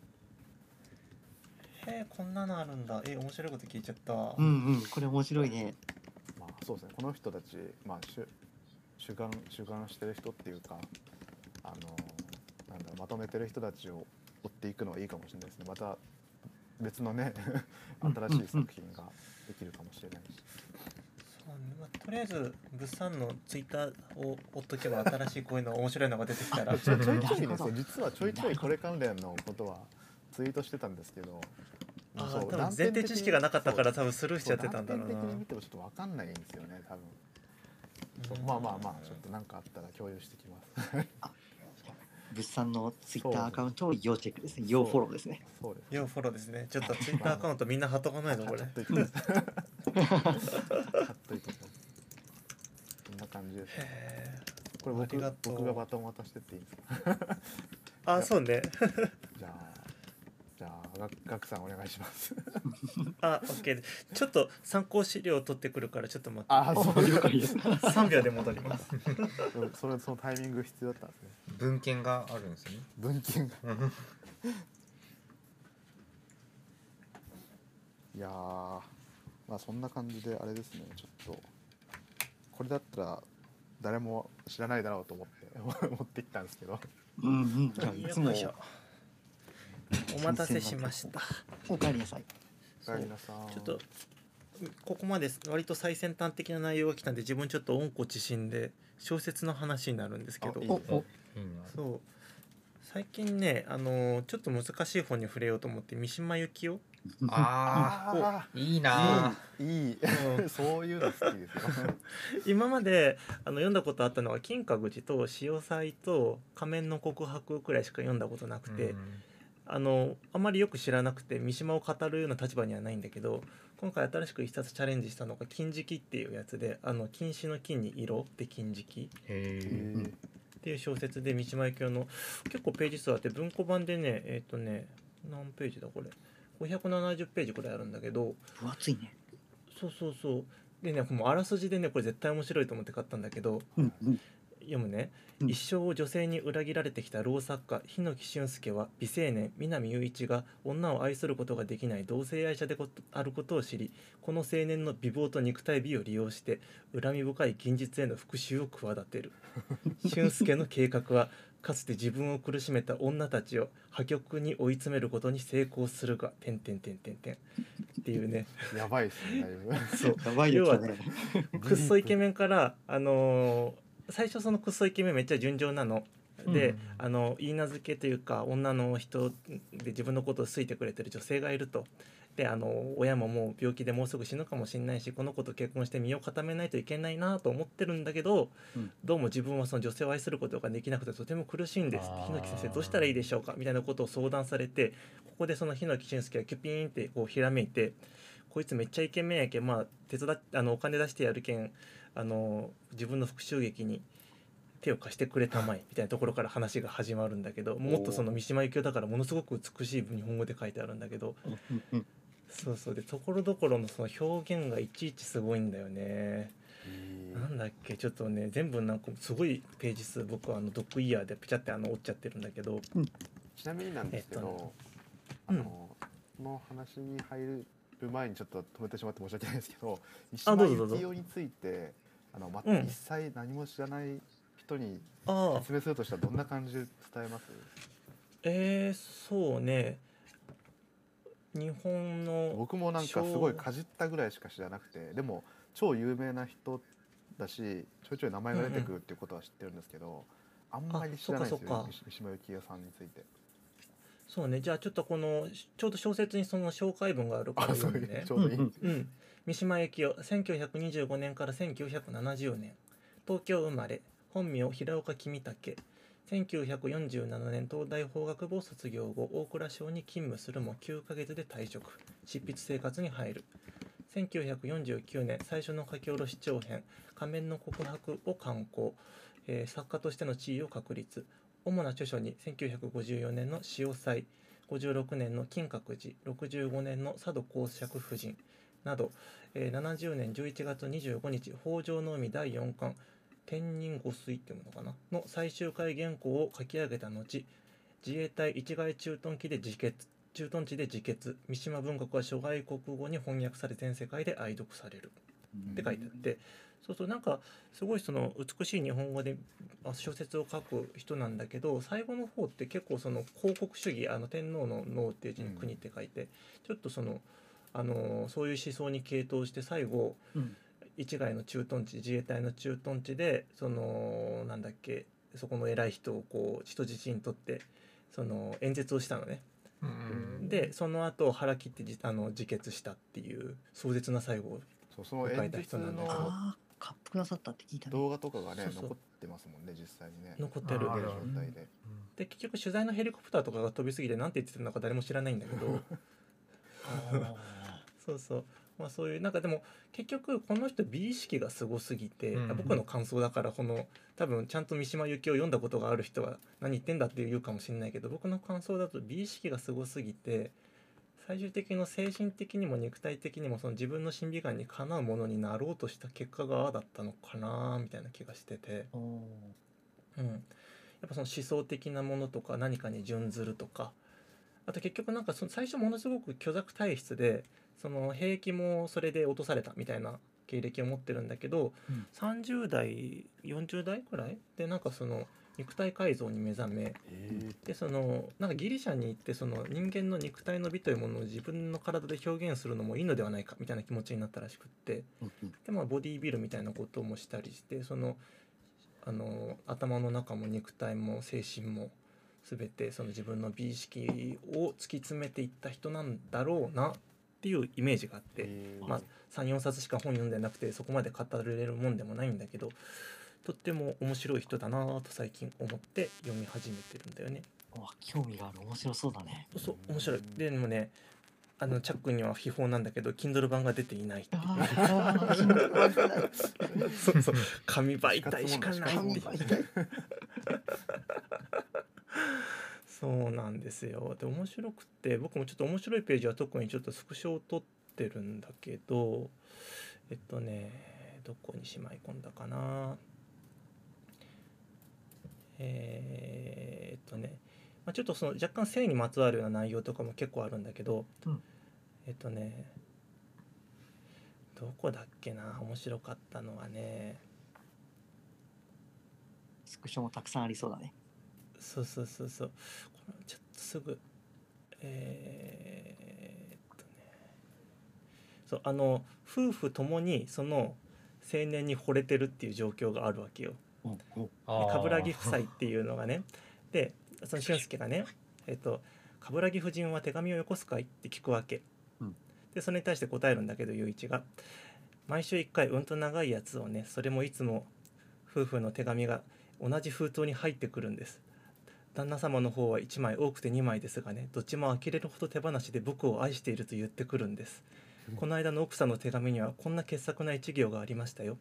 へえこんなのあるんだ。え面白いこと聞いちゃった。うんうんこれ面白いね。まあそうですね。この人たちまあ主主眼主眼してる人っていうかあのなんだまとめてる人たちを追っていくのはいいかもしれないですね。また別のねうん 新しい作品ができるかもしれないし、そうねまあとりあえず物産のツイッターを追っとけば新しいこういうの面白いのが出てきたら。ちょちょいちょいねそう 実はちょいちょいこれ関連のことはツイートしてたんですけど。あ多分前提知識がなかったから多分スルーしちゃってたんだろうな。見てもちょっと分かんないんですよね多分。まあまあまあちょっと何かあったら共有してきます物産のツイッターアカウントを要チェックですね。要フォローですね。そうです。要フォローですね。ちょっとツイッターアカウントみんな貼っとかないとこれ。貼っといてください貼っといてくださいこんな感じですこれ僕が僕がバトン渡してっていいですか？あそうね。じゃあじゃあガクガクさんお願いします。あオッケーちょっと参考資料を取ってくるからちょっと待って。あそう了解です3秒で戻ります。それそのタイミング必要だったんですね。文献があるんですよね。文献が。いやーまあそんな感じであれですね。ちょっとこれだったら誰も知らないだろうと思って 持ってきたんですけど。うんうん。じゃあいつもお待たせしました。お帰りなさい。おかえりなさい。ちょっとここまで割と最先端的な内容が来たんで自分ちょっと温故知新で小説の話になるんですけど。そう。最近ねあのちょっと難しい本に触れようと思って三島由紀夫。ああーいいあな。いいうん。そういうの好きですよ。今まであの読んだことあったのは金閣寺と潮騒と仮面の告白くらいしか読んだことなくて、あのあまりよく知らなくて三島を語るような立場にはないんだけど今回新しく一冊チャレンジしたのが「金色」っていうやつであの禁止の金に色で金色。っていう小説で三島由紀夫の結構ページ数あって文庫版でねえっ、とね何ページだこれ。570ページくらいあるんだけど分厚いね。そうそうそう。でねもうあらすじでねこれ絶対面白いと思って買ったんだけどうんうん読むね、うん。一生を女性に裏切られてきた老作家日野木俊介は美青年南雄一が女を愛することができない同性愛者であることを知りこの青年の美貌と肉体美を利用して恨み深い現実への復讐を企てる。俊介の計画はかつて自分を苦しめた女たちを破局に追い詰めることに成功するが「てんてんてんてんてん」っていうね。やばいですねだいぶそう。やばいよ要はねくっそイケメンからあのー最初そのくっそイケメンめっちゃ純情なの。で、うんあの言い名付けというか女の人で自分のことを好いてくれてる女性がいると。であの親ももう病気でもうすぐ死ぬかもしれないしこの子と結婚して身を固めないといけないなと思ってるんだけど、うんどうも自分はその女性を愛することができなくてとても苦しいんですあー日野木先生どうしたらいいでしょうかみたいなことを相談されてここでその日野木俊介がキュピーンってこうひらめいてこいつめっちゃイケメンやけんまあ手伝っあのお金出してやるけんあの自分の復讐劇に手を貸してくれたまえみたいなところから話が始まるんだけどもっとその三島由紀夫だからものすごく美しい日本語で書いてあるんだけどうんうんそうそう。でところどころのその表現がいちいちすごいんだよね。いなんだっけちょっとね全部なんかすごいページ数僕はあのドッグイヤーでピチャってあの折っちゃってるんだけど。ちなみになんですけど、えっとね。あの、この話に入る前にちょっと止めてしまって申し訳ないですけど三島あどうぞどうぞ。由紀夫についてあの、まうん。一切何も知らない人に説明するとしたらどんな感じで伝えます？えー、そうね。日本の僕もなんかすごいかじったぐらいしか知らなくてでも超有名な人だしちょいちょい名前が出てくるっていうことは知ってるんですけど、あんまり知らないですよ三島由紀夫さんについて。そうね。じゃあちょっとこのちょうど小説にその紹介文があるからね。ちょうどいい、うんうん。うん、三島由紀夫1925年から1970年。東京生まれ本名平岡公武。1947年東大法学部を卒業後大蔵省に勤務するも9ヶ月で退職。執筆生活に入る。1949年最初の書き下ろし長編「仮面の告白」を刊行、えー作家としての地位を確立。主な著書に1954年の「潮祭」56年の金閣寺。65年の佐渡公爵夫人。など、えー70年11月25日北条の海第4巻天人御水っていうものかな？の最終回原稿を書き上げた後自衛隊一概駐屯地で自決駐屯地で自決三島文学は諸外国語に翻訳され全世界で愛読される。って書いてあって、そうそうなんかすごいその美しい日本語で小説を書く人なんだけど最後の方って結構その広告主義あの天皇の脳っていう字に国って書いて、ちょっとそのあのそういう思想に傾倒して最後うん。一概の駐屯地自衛隊の駐屯地でそのなんだっけそこの偉い人をこう人質にとってその演説をしたのね。うんでその後腹切ってじあの自決したっていう壮絶な最後をそうその書い演説た人なんだけど。のああ、かっこなさったって聞いたね。動画とかがねそうそう。残ってますもんね実際にね。残ってる。状態で。で結局取材のヘリコプターとかが飛びすぎて何て言ってたのか誰も知らないんだけど そうそう。まあそういうなんかでも結局この人美意識がすごすぎて、うん僕の感想だからこの多分ちゃんと三島由紀夫を読んだことがある人は何言ってんだって言うかもしれないけど僕の感想だと美意識がすごすぎて最終的に精神的にも肉体的にもその自分の審美眼にかなうものになろうとした結果がああだったのかなみたいな気がしてて。うん、やっぱその思想的なものとか何かに準ずるとか。あと結局なんかその最初ものすごく虚弱体質でその兵役もそれで落とされたみたいな経歴を持ってるんだけど、うん。30代40代くらいでなんかその肉体改造に目覚め。えでそのなんかギリシャに行ってその人間の肉体の美というものを自分の体で表現するのもいいのではないかみたいな気持ちになったらしくって。でまあボディービルみたいなこともしたりしてそのあの頭の中も肉体も精神も全てその自分の美意識を突き詰めていった人なんだろうなっていうイメージがあって、えまあ34冊しか本読んでなくてそこまで語れるもんでもないんだけどとっても面白い人だなと最近思って読み始めてるんだよね。わ興味がある。面白そうだね。そう面白い。でもねあのチャックには秘宝なんだけど Kindle 版が出ていないっていう。そうそう紙媒体しかない。っていうそうなんですよ。で面白くて僕もちょっと面白いページは特にちょっとスクショを撮ってるんだけどえっとねどこにしまい込んだかな。えーっとね、まあ、ちょっとその若干性にまつわるような内容とかも結構あるんだけど、うん。えっとねどこだっけな面白かったのはね。スクショもたくさんありそうだね。そうそうそうそう。これちょっとすぐ。えー、っとね。そうあの夫婦ともにその青年に惚れてるっていう状況があるわけよ。冠城夫妻っていうのがね。でその俊介がね「えっと冠城夫人は手紙をよこすかい?」って聞くわけ、うん。でそれに対して答えるんだけど雄一が「毎週1回うんと長いやつをねそれもいつも夫婦の手紙が同じ封筒に入ってくるんです」旦那様の方は1枚多くて2枚ですがねどっちも呆れるほど手放しで僕を愛していると言ってくるんです。この間の奥さんの手紙にはこんな傑作な一行がありましたよ。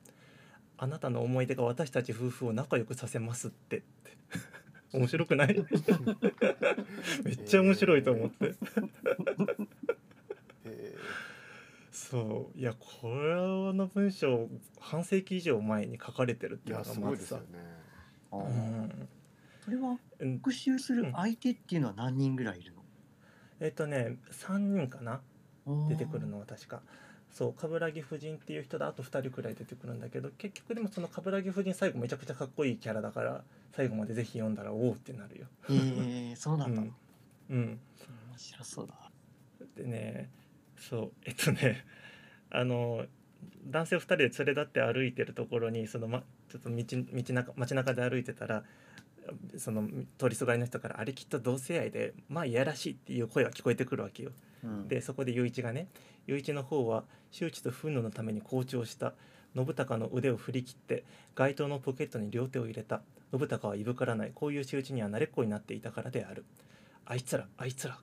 あなたの思い出が私たち夫婦を仲良くさせますって。って面白くない？めっちゃ面白いと思って。そう。いやこれの文章半世紀以上前に書かれてるっいていうのがやすごまずさいですよね。うんそれはうん。復習する相手っていうのは何人ぐらいいるえっとね3人かな？の出てくるのは確か。そう冠城夫人っていう人だあと2人くらい出てくるんだけど結局でもその冠城夫人最後めちゃくちゃかっこいいキャラだから最後までぜひ読んだらおおってなるよ。えー、そうなんだ、うん、うん、面白そうだ。でねそうえっとねあの男性2人で連れ立って歩いてるところにその、ま、ちょっと道道中街中で歩いてたらその通りすがりの人から「あれきっと同性愛でまあいやらしい」っていう声が聞こえてくるわけよ。うん。でそこで雄一がね雄一の方は周知と憤怒のために好調した信孝の腕を振り切って街灯のポケットに両手を入れた信孝はいぶからないこういう仕打ちには慣れっこになっていたからである。あいつらあいつら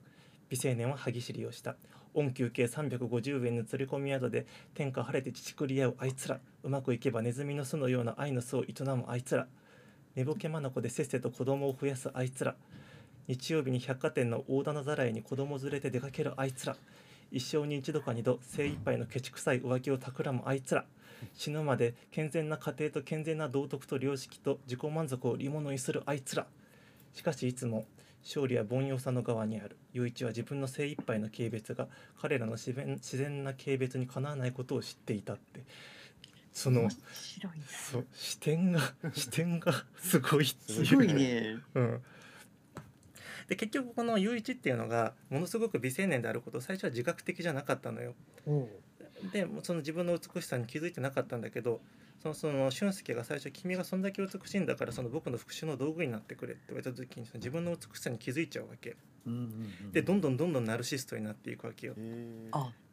美青年は歯ぎしりをした。恩休計350円の釣り込み宿で天下晴れて乳くり合うあいつらうまくいけばネズミの巣のような愛の巣を営むあいつら寝ぼけ眼でせっせと子供を増やすあいつら。日曜日に百貨店の大棚ざらいに子供連れて出かけるあいつら。一生に一度か二度精一杯のケチくさい浮気を企むあいつら。死ぬまで健全な家庭と健全な道徳と良識と自己満足を利物にするあいつら。しかしいつも勝利は凡庸さの側にある。雄一は自分の精一杯の軽蔑が彼らの自然な軽蔑にかなわないことを知っていたって。その面白いねそう視点が 視点がすごいってい。うすごいね。うん、で結局この雄一っていうのがものすごく美青年であることを最初は自覚的じゃなかったのよ。でその自分の美しさに気づいてなかったんだけどそのその俊介が最初「君がそんだけ美しいんだからその僕の復讐の道具になってくれ」って言われた時にその自分の美しさに気づいちゃうわけ。うんうんうん。でどんどんどんどんナルシストになっていくわけよ。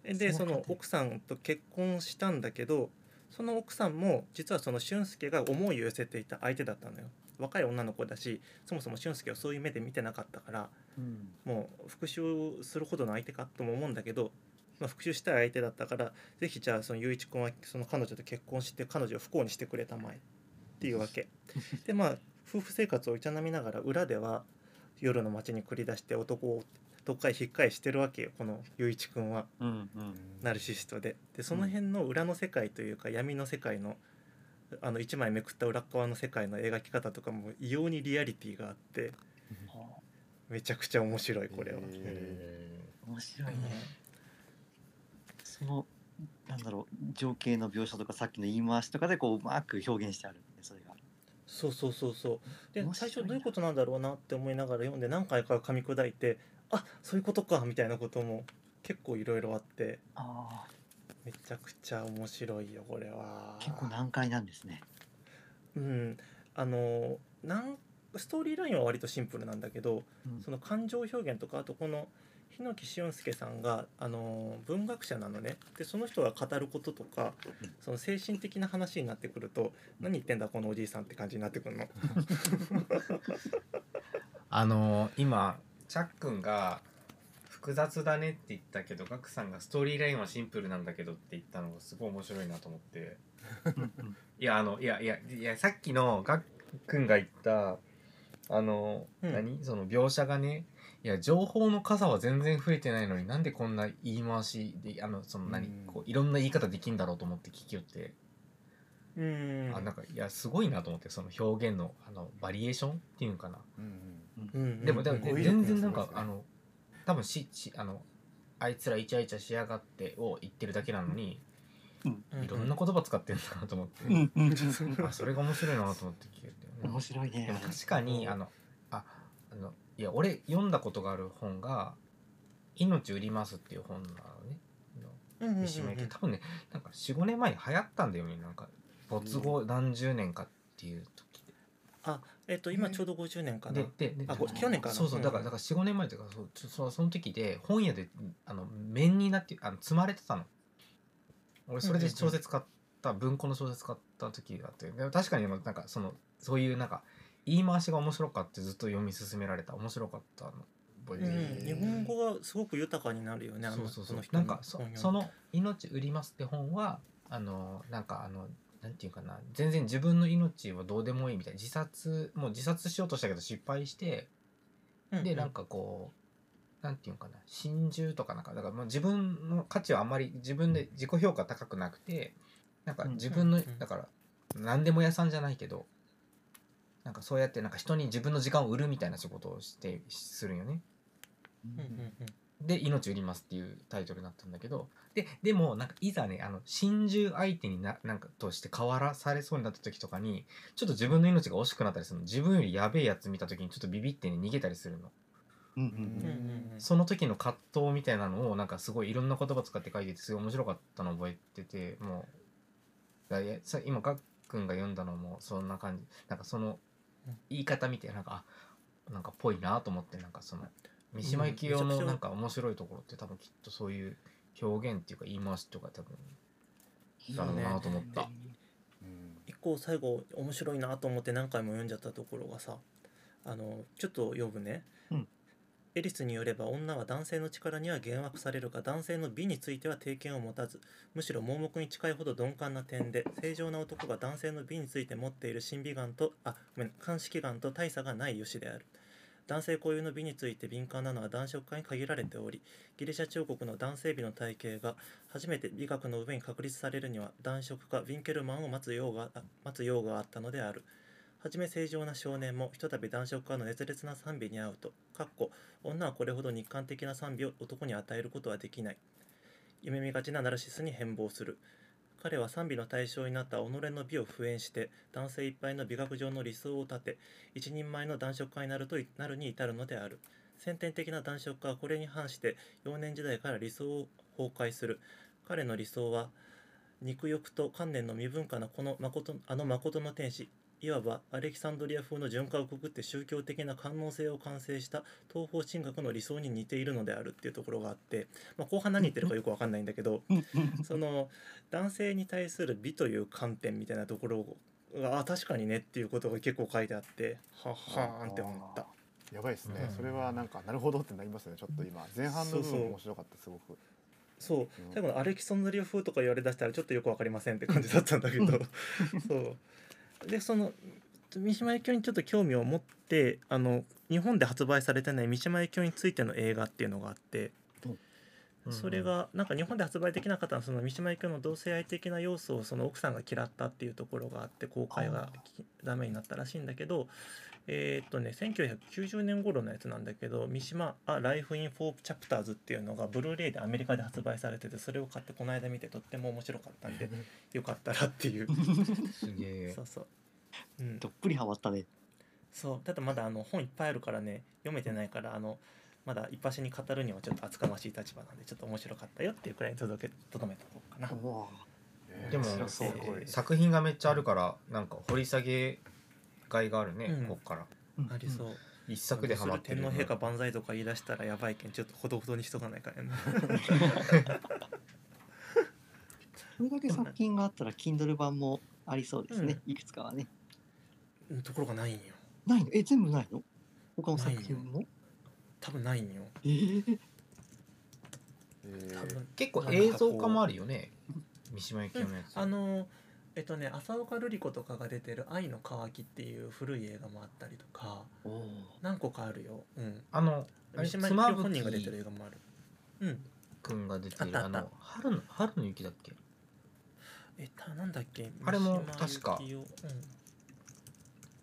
でその奥さんと結婚したんだけどその奥さんも実はその俊介が思いを寄せていた相手だったのよ。若い女の子だしそもそも俊介をそういう目で見てなかったからうん。もう復讐するほどの相手かとも思うんだけど、まあ、復讐したい相手だったからぜひじゃあその雄一君はその彼女と結婚して彼女を不幸にしてくれたまえっていうわけ。でまあ夫婦生活を営みながら裏では夜の街に繰り出して男をどっかへ引っかえしてるわけよこの雄一君は。うんうん。ナルシストで。でその辺の裏の世界というか闇の世界のあの一枚めくった裏っ側の世界の描き方とかも異様にリアリティがあってめちゃくちゃ面白いこれは。え面白いね。そのなんだろう情景の描写とかさっきの言い回しとかでこううまく表現してあるんでそれが。そうそうそうそう。で最初どういうことなんだろうなって思いながら読んで何回か噛み砕いてあそういうことかみたいなことも結構いろいろあってああめちゃくちゃ面白いよこれは。結構難解なんですね。うん、あのなんストーリーラインは割とシンプルなんだけどうん。その感情表現とかあとこの日野木俊介さんがあの文学者なのね。でその人が語ることとかその精神的な話になってくると何言ってんだこのおじいさんって感じになってくるの。あのー今チャックンが複雑だねって言ったけどガクさんがストーリーラインはシンプルなんだけどって言ったのがすごい面白いなと思って。いやあのいやいやいやさっきのガクンが言ったあの、うん。何？その描写がねいや情報の数は全然増えてないのになんでこんな言い回しであのその何、うん。こういろんな言い方できんだろうと思って聞きよって、うん。あなんかいやすごいなと思ってその表現のあのバリエーションっていうのかな、うんでもでも全然なんかあの多分ししあのあいつらイチャイチャしやがってを言ってるだけなのに、いろんな言葉使ってるんだなと思って、あそれが面白いなと思って聞いてて、面白いね。でも確かにあのああのいや俺読んだことがある本が「命売ります」っていう本なのね。三島由紀多分ねなんか45年前に流行ったんだよね。なんか没後何十年かっていう時。あえっ、と今ちょうど50年かな。ででであこ去年かな。そうそうだからだから45年前というかそうちょそその時で本屋であの面になってあの積まれてたの。俺それで小説買った、文庫の小説買った時があって。でも確かになんかそのそういうなんか言い回しが面白かってずっと読み進められた。面白かったの。うん、日本語がすごく豊かになるよね。そうそうそうなんかそその「命売ります」って本はあのなんかあのなんていうかな全然自分の命はどうでもいいみたいな自殺もう自殺しようとしたけど失敗してうんうん。でなんかこうなんていうのかな心中とかなんかだからまあ自分の価値はあんまり自分で自己評価高くなくてなんか自分の、うんうん。だから何でも屋さんじゃないけどなんかそうやってなんか人に自分の時間を売るみたいな仕事をしてするんよね。うんうんうんで「命売ります」っていうタイトルになったんだけどででもなんかいざねあの心中相手にななんかとして変わらされそうになった時とかにちょっと自分の命が惜しくなったりするの。自分よりやべえやつ見た時にちょっとビビってね逃げたりするの。うんうんうん。うんうんその時の葛藤みたいなのをなんかすごいいろんな言葉使って書いててすごい面白かったのを覚えててもうだいやさ今ガックンが読んだのもそんな感じ。なんかそのうん。言い方見てなんかあなんかぽいなと思ってなんかその三島由紀夫のなんか面白いところって多分きっとそういう表現っていうか言い回しとか多分だろうなと思った。うん。一個最後面白いなと思って何回も読んじゃったところがさあのちょっと読むね、うん。エリスによれば女は男性の力には幻惑されるが男性の美については定見を持たずむしろ盲目に近いほど鈍感な点で正常な男が男性の美について持っている審美眼とあごめん鑑識眼と大差がない由である男性固有の美について敏感なのは男色家に限られておりギリシャ彫刻の男性美の体系が初めて美学の上に確立されるには男色家ヴィンケルマンを待つ用が待つ用があったのである。はじめ正常な少年もひとたび男色家の熱烈な賛美に遭うと、かっこ女はこれほど日韓的な賛美を男に与えることはできない。夢見がちなナルシスに変貌する。彼は賛美の対象になった己の美を敷衍して男性いっぱいの美学上の理想を立て一人前の男色家になるとなるに至るのである。先天的な男色家はこれに反して幼年時代から理想を崩壊する。彼の理想は肉欲と観念の未分化なこの誠あの誠の天使。いわばアレキサンドリア風の循環をくぐって宗教的な官能性を完成した東方神学の理想に似ているのであるっていうところがあって、まあ、後半何言ってるかよくわかんないんだけどその男性に対する美という観点みたいなところがあ確かにねっていうことが結構書いてあってはっはーんって思った。やばいですね、うん。それはなんかなるほどってなりますねちょっと今。前半の部分面白かったすごく。そう。うん。最後のアレキサンドリア風とか言われだしたらちょっとよくわかりませんって感じだったんだけど。そうでその三島由紀夫にちょっと興味を持ってあの日本で発売されてない三島由紀夫についての映画っていうのがあって。それがなんか日本で発売できなかったその三島由紀夫の同性愛的な要素をその奥さんが嫌ったっていうところがあって公開がきダメになったらしいんだけどえーっとね1990年頃のやつなんだけど「三島あライフ・イン・フォー・チャプターズ」っていうのがブルーレイでアメリカで発売されててそれを買ってこの間見てとっても面白かったんでよかったらっていう。すげえ。そうそう、うん、どっぷりハマったね。そう。ただまだあの本いっぱいあるからね読めてないからあのまだいっぱしに語るにはちょっと厚かましい立場なんでちょっと面白かったよっていうくらいに届けとどめておこうかな。でも面白そうすごい作品がめっちゃあるからなんか掘り下げがいがあるね、うんこっからうんありそう。一作でハマってる天皇陛下万歳とか言い出したらやばいけんちょっとほどほどにしとかないからね。これだけ作品があったら Kindle 版もありそうですね。いくつかはね。うんところがないんよ。ないの？え、全部ないの？他の作品も？多分ないんよ。えー、えー。多分結構映像化もあるよね。三島由紀夫のやつ、あのえっとね浅岡瑠璃子とかが出てる「愛の渇き」っていう古い映画もあったりとか何個かあるよ。うん。あの三島由紀夫本人が出てる映画もある。うん。くんが出てあったあった。るあの春の春の雪だっけ？えたなんだっけ？あれも三島確か。由紀夫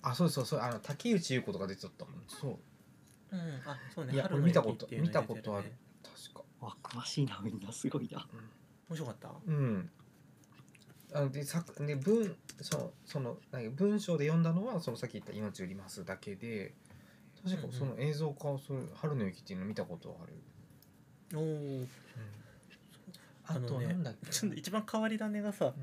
あそうそうそう。あの竹内優子とか出てたもん。そううん。うん。あそうね。いや春の見たこと雪っていうのに出てるね見たことある確かあ、詳しいな、みんな。すごいな。面白かった？うんあので作で文そのその何文章で読んだのはそのさっき言った「命売ります」だけで確かその映像化をする「春の雪」っていうの見たことある、おお。ああのねとなんだっけちょっと一番変わり種がさ、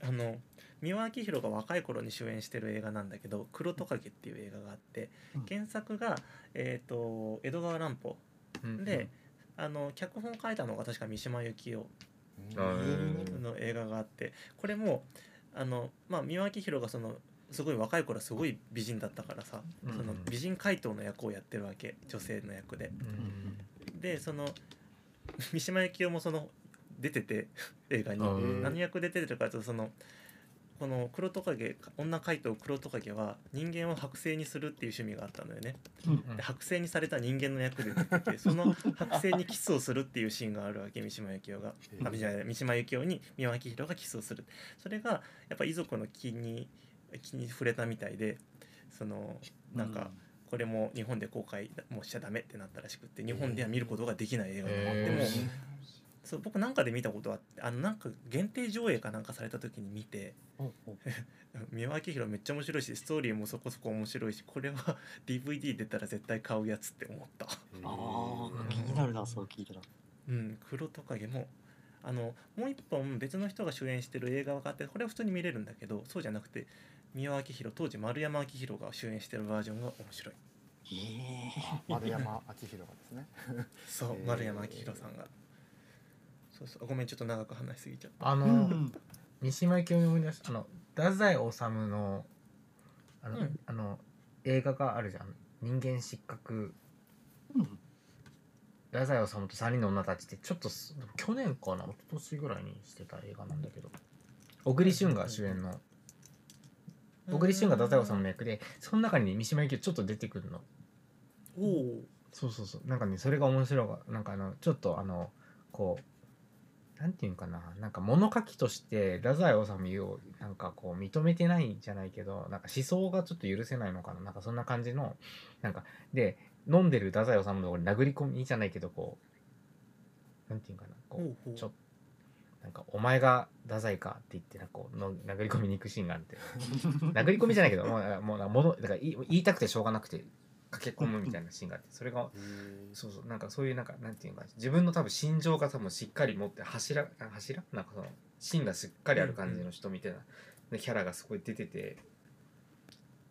あの三輪明宏が若い頃に主演してる映画なんだけど「黒トカゲ」っていう映画があってうん。原作が、えー、と江戸川乱歩。うんで、あの脚本書いたのが確か三島由紀夫の映画があってこれもあの、まあ、三輪明宏がそのすごい若い頃はすごい美人だったからさ、うん。その美人怪盗の役をやってるわけ女性の役で。うんでその三島由紀夫もその出てて映画に。うん何役で出てるかというとそのこの黒トカゲ女怪盗黒トカゲは人間を剥製にするっていう趣味があったのよね。うん。で剥製にされた人間の役で出ててその 剥製にキスをするっていうシーンがあるわけ三島由紀夫が。えー。あじゃない三島由紀夫に三輪明宏がキスをする。それがやっぱ遺族の気に気に触れたみたいでそのなんかこれも日本で公開もしちゃダメってなったらしくって日本では見ることができない映画になってへもーそう僕なんかで見たことあってあのなんか限定上映かなんかされた時に見て 三輪明宏めっちゃ面白いしストーリーもそこそこ面白いしこれは DVD 出たら絶対買うやつって思った。ああ気になるなそう聞いたら。うん、黒トカゲもあのもう一本別の人が主演してる映画があってこれは普通に見れるんだけどそうじゃなくて三輪明宏当時丸山明宏が主演してるバージョンが面白い。へえ 丸山明宏がですね。そう、へー。丸山明宏さんがそうそう。ごめんちょっと長く話しすぎちゃった。あの、うん。三島由紀夫に思い出したあの太宰治のあの,、うん。あの映画があるじゃん。人間失格。うん。太宰治と3人の女たちってちょっとす去年かな一昨年ぐらいにしてた映画なんだけど。小栗旬が主演の。小栗旬が太宰治の役でその中に三島由紀夫ちょっと出てくるの。おおそうそうそう。なんかねそれが面白いがなんかあのちょっとあのこうなんていうんかな？なんか物書きとして太宰治をなんかこう認めてないんじゃないけどなんか思想がちょっと許せないのかな？なんかそんな感じのなんかで飲んでる太宰治のところに殴り込みじゃないけどこうなんていうんかな？こほうちょっとなんかお前が太宰かって言ってなんかこうの殴り込みに行くシーンがあって。殴り込みじゃないけどもうもうなんか物だから言い言いたくてしょうがなくて駆け込むみたいなシーンがあってそれがそうそうなんかそういうなんかなんていうのか自分の多分心情が多分しっかり持って柱柱？なんかその芯がしっかりある感じの人みたいな、でキャラがすごい出てて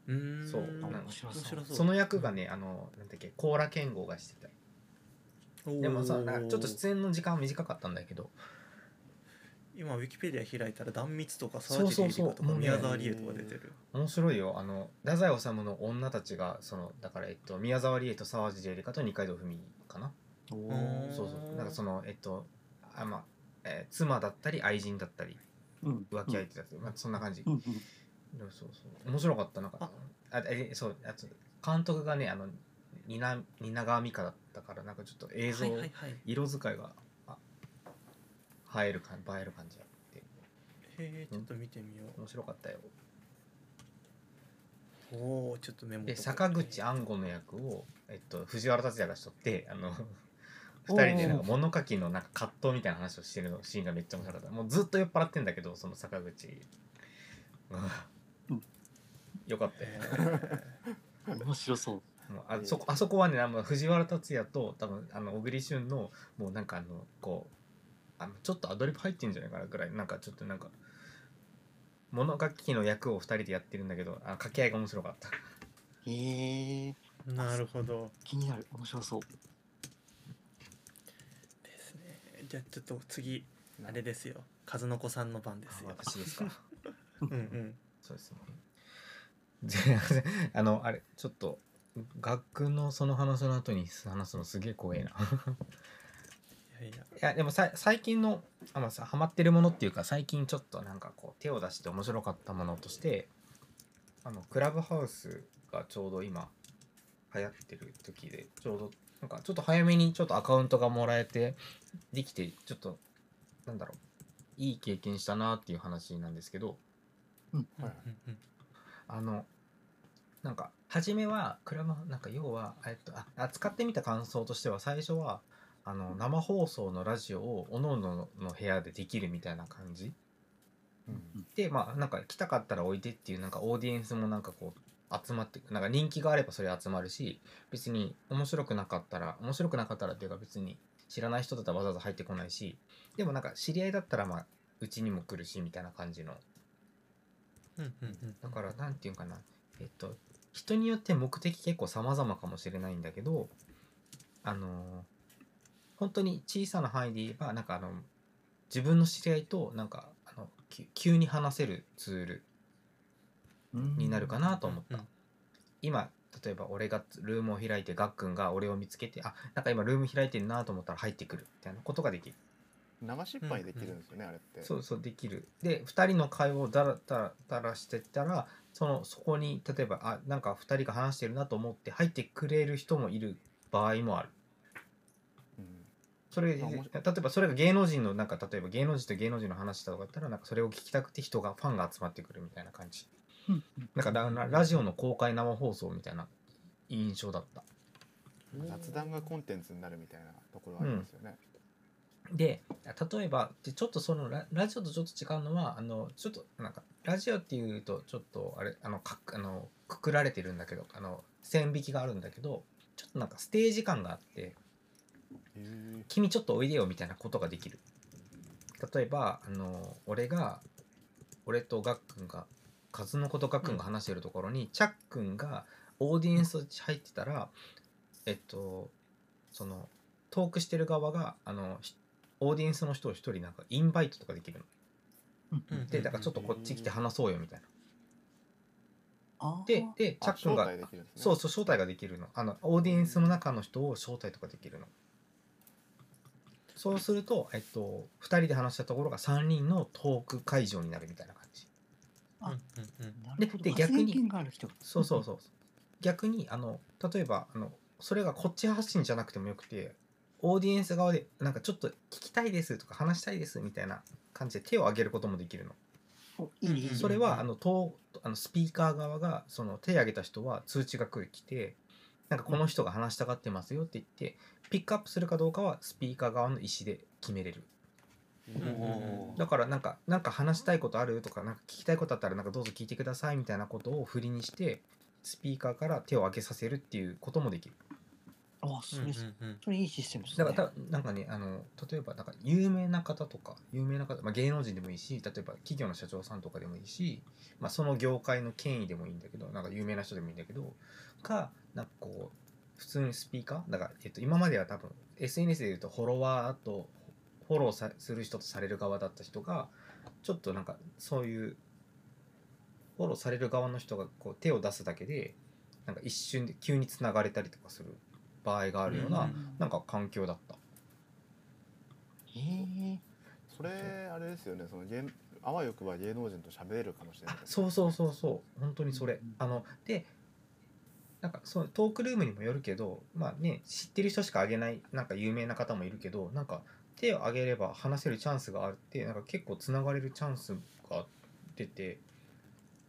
うーん。そう面なんか白その役がねあのなんだっけ甲羅健吾がしてた。でもさちょっと出演の時間は短かったんだけど今ウィキペディア開いたら断蜜とか沢尻エリカとか宮沢りえとか出てる。面白いよ。あの太宰治の女たちがそのだからえっと宮沢りえと沢尻エリカと二階堂ふみかな。おうんー。そうそう。なんかそのえっとあまあ、えー妻だったり愛人だったりうん。浮気相手だったり、まあ、そんな感じ、うんうん。そうそう。面白かった。なんかあ。あえそうあと監督がねあの蜷蜷川美香だったからなんかちょっと映像、はいはいはい。色使いがあ映える感映える感じあってへえちょっと見てみよ面白かったよ。うおおちょっとメモで坂口安吾の役を、えっと、藤原竜也がしとってあの二人でなんか物書きのなんか葛藤みたいな話をしてるのシーンがめっちゃ面白かった。もうずっと酔っ払ってんだけどその坂口。よかったよ。えー。面白そう。もうあそこあそこはねあの藤原竜也と多分あの小栗旬のもうなんかあのこうあのちょっとアドリブ入ってんじゃないかなぐらいなんかちょっとなんか物書きの役を二人でやってるんだけどあ掛け合いが面白かった。へえ。なるほど。気になる。面白そう。ですね。じゃあちょっと次あれですよ。数の子さんの番ですよ。私ですか。うんうん。そうですね。であのあれちょっと学のその話の後に話すのすげえ怖えないやでもさ最近のあ、まあ、さハマってるものっていうか最近ちょっとなんかこう手を出して面白かったものとしてあのクラブハウスがちょうど今流行ってる時でちょうどなんかちょっと早めにちょっとアカウントがもらえてできてちょっとなんだろういい経験したなっていう話なんですけどうんあのなん。か初めはクラブなんか要はえっとああ使ってみた感想としては最初はあの生放送のラジオをおのおのの部屋でできるみたいな感じ。うん。でまあなんか来たかったらおいでっていうなんかオーディエンスもなんかこう集まってなんか人気があればそれ集まるし別に面白くなかったら面白くなかったらっていうか別に知らない人だったらわざわざ入ってこないしでもなんか知り合いだったらまあうちにも来るしみたいな感じの。うんうんうん。だからなんていうかな。えっと人によって目的結構様々かもしれないんだけどあのー本当に小さな範囲で言えばなんかあの自分の知り合いとなんかあのき急に話せるツールになるかなと思った、うん今例えば俺がルームを開いてガックンが俺を見つけてあなんか今ルーム開いてるなと思ったら入ってくるみたいなことができる。う流しっぱにできるんですよね、あれって。そうそうできる。で2人の会話をだらだらだらしてたらそのそこに例えばあなんか2人が話してるなと思って入ってくれる人もいる場合もある。うんそれ例えばそれが芸能人のなんか例えば芸能人と芸能人の話とかだったらなんかそれを聞きたくて人がファンが集まってくるみたいな感じ。うんうん。なんかラジオの公開生放送みたいな印象だった。雑談がコンテンツになるみたいなところはありますよね、で例えばでちょっとそのララジオとちょっと違うのはあのちょっとなんかラジオっていうとちょっとあれあのかあのくくられてるんだけどあの線引きがあるんだけどちょっとなんかステージ感があってへえ「君ちょっとおいでよ」みたいなことができる。例えばあの俺が俺とガックンがカズノコとガックンが話してるところに、チャックンがオーディエンス入ってたらえっとそのトークしてる側があのひオーディエンスの人を一人なんかインバイトとかできるの。でだからちょっとこっち来て話そうよみたいな。ででチャックンがね。そうそう招待ができるの。あのオーディエンスの中の人を招待とかできるのそうすると、えっと、2人で話したところが3人のトーク会場になるみたいな感じ。うんうんうん。なるほど。でで逆にそうそうそう。逆にあの例えばあのそれがこっち発信じゃなくてもよくてオーディエンス側でなんかちょっと聞きたいですとか話したいですみたいな感じで手を挙げることもできるの。おいいねいいね。それはあのとあのスピーカー側がその手を挙げた人は通知が来る来てなんかこの人が話したがってますよって言ってピックアップするかどうかはスピーカー側の意思で決めれる。だからなんかなんか話したいことあるとかなんか聞きたいことあったらなんかどうぞ聞いてくださいみたいなことを振りにしてスピーカーから手を挙げさせるっていうこともできるあそれ、うんうんうん。それいいシステムですね。だからたなんかねあの例えばなんか有名な方とか有名な方、まあ、芸能人でもいいし例えば企業の社長さんとかでもいいし、まあ、その業界の権威でもいいんだけどなんか有名な人でもいいんだけどかなんかこう普通にスピーカーだから、えっと、今までは多分 SNS でいうとフォロワーとフォローさする人とされる側だった人がちょっとなんかそういうフォローされる側の人がこう手を出すだけでなんか一瞬で急につながれたりとかする場合があるような、うんなんか環境だった。へえ。それあれですよね。その芸あわよくば芸能人と喋れるかもしれない。あそうそうそうそう。本当にそれ、うんあのでなんかそうトークルームにもよるけどまあね知ってる人しかあげないなんか有名な方もいるけどなんか手を挙げれば話せるチャンスがあるってなんか結構つながれるチャンスが出てっ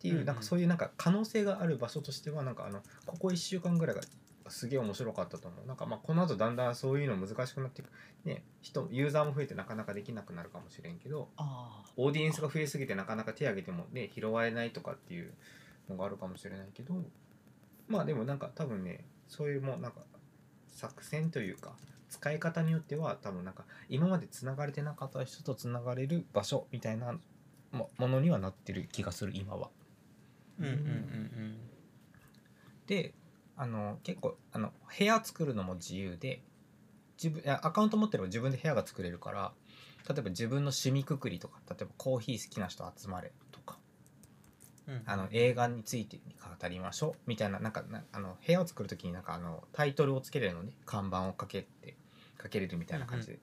ていう、うんうん。なんかそういうなんか可能性がある場所としてはなんかあのここ1週間ぐらいがすげえ面白かったと思う。なんかまあこの後だんだんそういうの難しくなっていく。ね人ユーザーも増えてなかなかできなくなるかもしれんけどああオーディエンスが増えすぎてなかなか手挙げてもね拾えないとかっていうのがあるかもしれないけどまあでもなんか多分ねそういうもうなんか作戦というか使い方によっては多分なんか今までつながれてなかった人とつながれる場所みたいなもものにはなってる気がする今は。うんうんうん。であの結構あの部屋作るのも自由で自分アカウント持ってれば自分で部屋が作れるから例えば自分の趣味くくりとか例えばコーヒー好きな人集まれとかうんうん。あの映画について語りましょうみたいななんかなあの部屋を作る時になんかあのタイトルをつけれるのね看板をかけてかけれるみたいな感じで、だか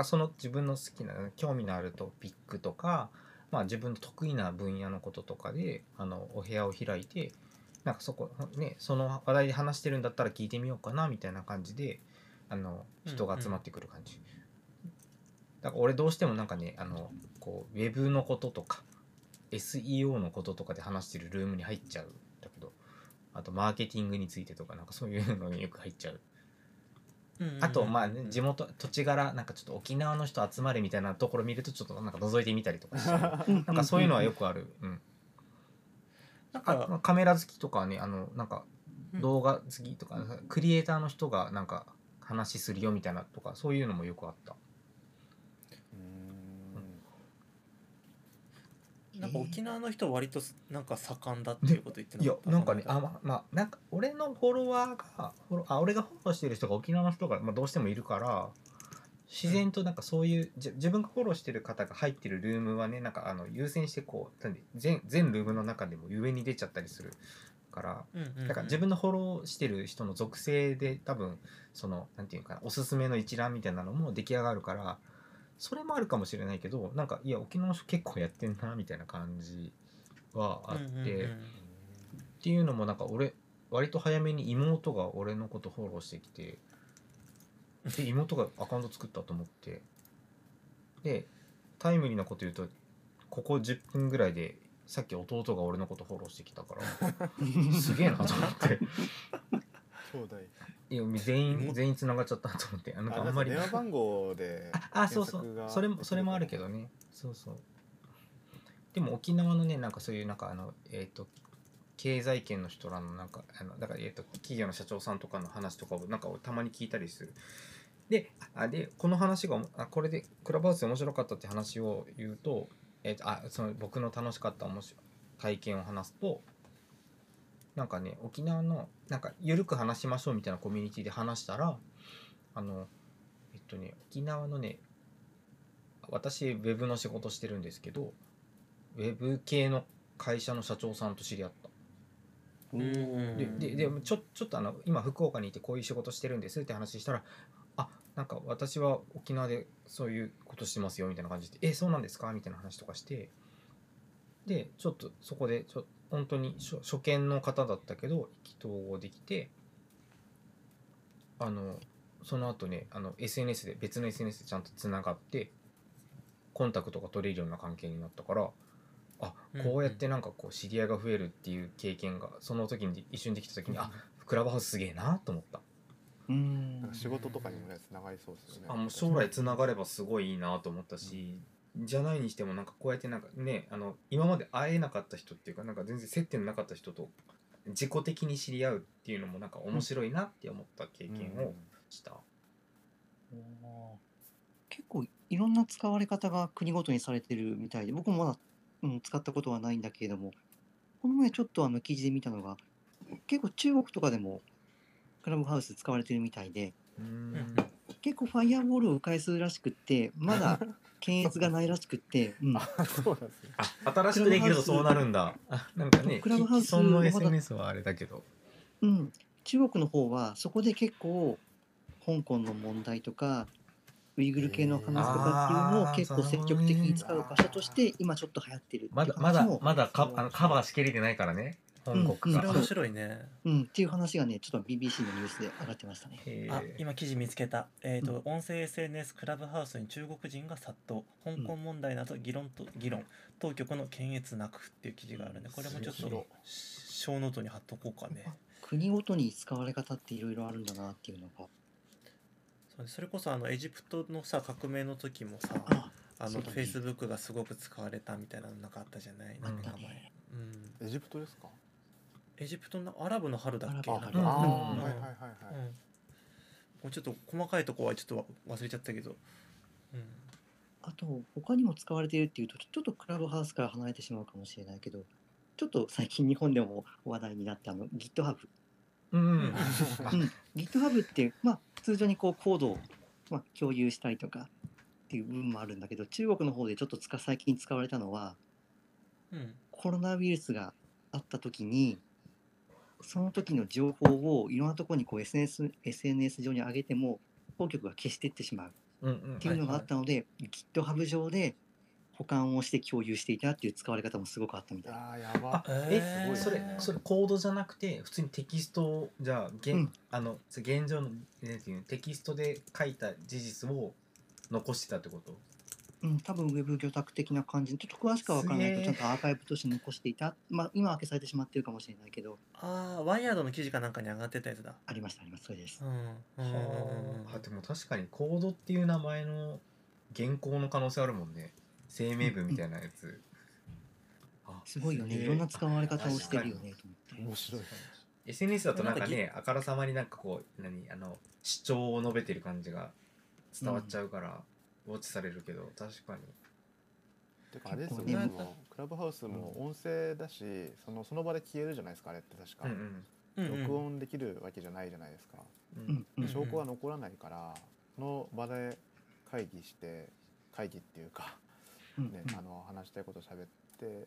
らその自分の好きな興味のあるトピックとか、まあ、自分の得意な分野のこととかであのお部屋を開いてなんかそこねその話題で話してるんだったら聞いてみようかなみたいな感じであの人が集まってくる感じ、だから俺どうしてもなんかねあのこうウェブのこととか SEO のこととかで話してるルームに入っちゃうんだけどあとマーケティングについてとかなんかそういうのによく入っちゃう。うんうんあとまあね地元土地柄なんかちょっと沖縄の人集まれみたいなところ見るとちょっとなんか覗いてみたりとかしてうん なんかそういうのはよくある、うん、なんあ。まあかカメラ好きとかはねあのなんかうん。動画好きとか、クリエイターの人がなんか話するよみたいなとかそういうのもよくあった。うーん。なんか沖縄の人は割となんか盛んだっていうこと言っていやったなんかねあままあなんか俺のフォロワーがフォロあ俺がフォローしてる人が沖縄の人が、まあ、どうしてもいるから自然となんかそういうじ自分がフォローしてる方が入ってるルームはねなんかあの優先してこうなんで全全ルームの中でも上に出ちゃったりするからうんうんうん。だから自分のフォローしてる人の属性で多分そのなんていうかなおすすめの一覧みたいなのも出来上がるからそれもあるかもしれないけどなんかいや沖縄の人結構やってんなみたいな感じはあって、うんうんうん。っていうのもなんか俺割と早めに妹が俺のことフォローしてきてで妹がアカウント作ったと思って。でタイムリーなこと言うとここ10分ぐらいでさっき弟が俺のことフォローしてきたから すげえなと思って。兄弟。いや全員妹。全員つながっちゃったと思って。あなんかああんまり電話番号でああそうそう。それもそれもあるけどね。そうそう。でも沖縄のねなんかそういうなんかあのえっ、と経済圏の人らのなんかあのだから、えー、と企業の社長さんとかの話とかをなんかたまに聞いたりするであでこの話があこれでクラブハウスで面白かったって話を言うと,、えー、とあその僕の楽しかった面白い体験を話すとなんかね沖縄のなんか緩く話しましょうみたいなコミュニティで話したらあのえっとね沖縄のね私ウェブの仕事してるんですけどウェブ系の会社の社長さんと知り合った。うん。でででもちょちょっとあの今福岡にいてこういう仕事してるんですって話したらあなんか私は沖縄でそういうことしてますよみたいな感じでえそうなんですか？みたいな話とかしてでちょっとそこでちょ本当に初初見の方だったけど意気投合できてあのその後ねあの SNS で別の SNS でちゃんとつながってコンタクトが取れるような関係になったからあこうやってなんかこう知り合いが増えるっていう経験がその時に一瞬できた時にあクラブハウスすげえなと思ったうん。なんか仕事とかにもねつながりそうですよね。あもう将来つながればすごいいいなと思ったし、じゃないにしてもなんかこうやってなんかねあの今まで会えなかった人っていうかなんか全然接点のなかった人と自己的に知り合うっていうのもなんか面白いなって思った経験をした、結構いろんな使われ方が国ごとにされてるみたいで僕もまだ、うん、使ったことはないんだけれどもこの前ちょっとあの記事で見たのが結構中国とかでもクラブハウス使われてるみたいで。結構ファイアボールを迂回するらしくってまだ検閲がないらしくって、うん、あそうなんですね。あ新しくできるとそうなるんだ。あなんかねクラブハウス既存の SNS はあれだけど。うん、中国の方はそこで結構香港の問題とかウイグル系の話とかっていうのを結構積極的に使う場所として今ちょっと流行ってるまだまだまだかあのカバーしきれてないからね本国が、うん。面白いね。うん、っていう話がねちょっと BBC のニュースで上がってましたね。へあー今記事見つけた、えーと音声 SNS クラブハウスに中国人が殺到。香港問題など議論と議論。当局の検閲なくっていう記事があるんでこれもちょっとショーノートに貼っとこうかね。国ごとに使われ方っていろいろあるんだなっていうのが。そうそれこそあのエジプトのさ革命の時もさああのフェイスブックがすごく使われたみたいなのなんかあったじゃない？何年か前、うん、エジプトですか？エジプトのアラブの春だっけ？なんかああー、うん。はいはいはいはい、うん。もうちょっと細かいとこはちょっと忘れちゃったけど、うん、あと他にも使われているっていうとちょっとクラブハウスから離れてしまうかもしれないけどちょっと最近日本でも話題になったあの GitHub。うん。うん。うん、GitHub って、まあ、通常にこうコードを、まあ、共有したりとかっていう部分もあるんだけど中国の方でちょっと使最近使われたのはうん。コロナウイルスがあった時にその時の情報をいろんなところにこう SNS, SNS 上に上げても当局が消していってしまう。っていうのがあったので、GitHub 上で保管をして共有していたっていう使われ方もすごくあったみたい。ああやば。あええーそれそれコードじゃなくて普通にテキストをじゃあ現,、うん。あの現状の、ね、ていうのテキストで書いた事実を残してたってこと？うん、多分ウェブ魚拓的な感じ。でちょっと詳しくは分からないけどちゃんとアーカイブとして残していた、まあ、今は消されてしまってるかもしれないけど。ああワイヤードの記事かなんかに上がってたやつだ。ありましたあります。それです。う。んうんうんうん。あ。でも確かにコードっていう名前の原稿の可能性あるもんね。声明文みたいなやつ、あすごいよね。いろんな使われ方をしてるよねと思って。面白い。SNS だとなんかねあからさまになんかこう何？あの主張を述べてる感じが伝わっちゃうから、ウォッチされるけど確かに。てかあれですよねクラブハウスも音声だしそのその場で消えるじゃないですかあれって確か、うんうんうん。録音できるわけじゃないじゃないですか、うんうん。証拠は残らないからその場で会議して会議っていうか、ねうんうん。あの話したいことを喋って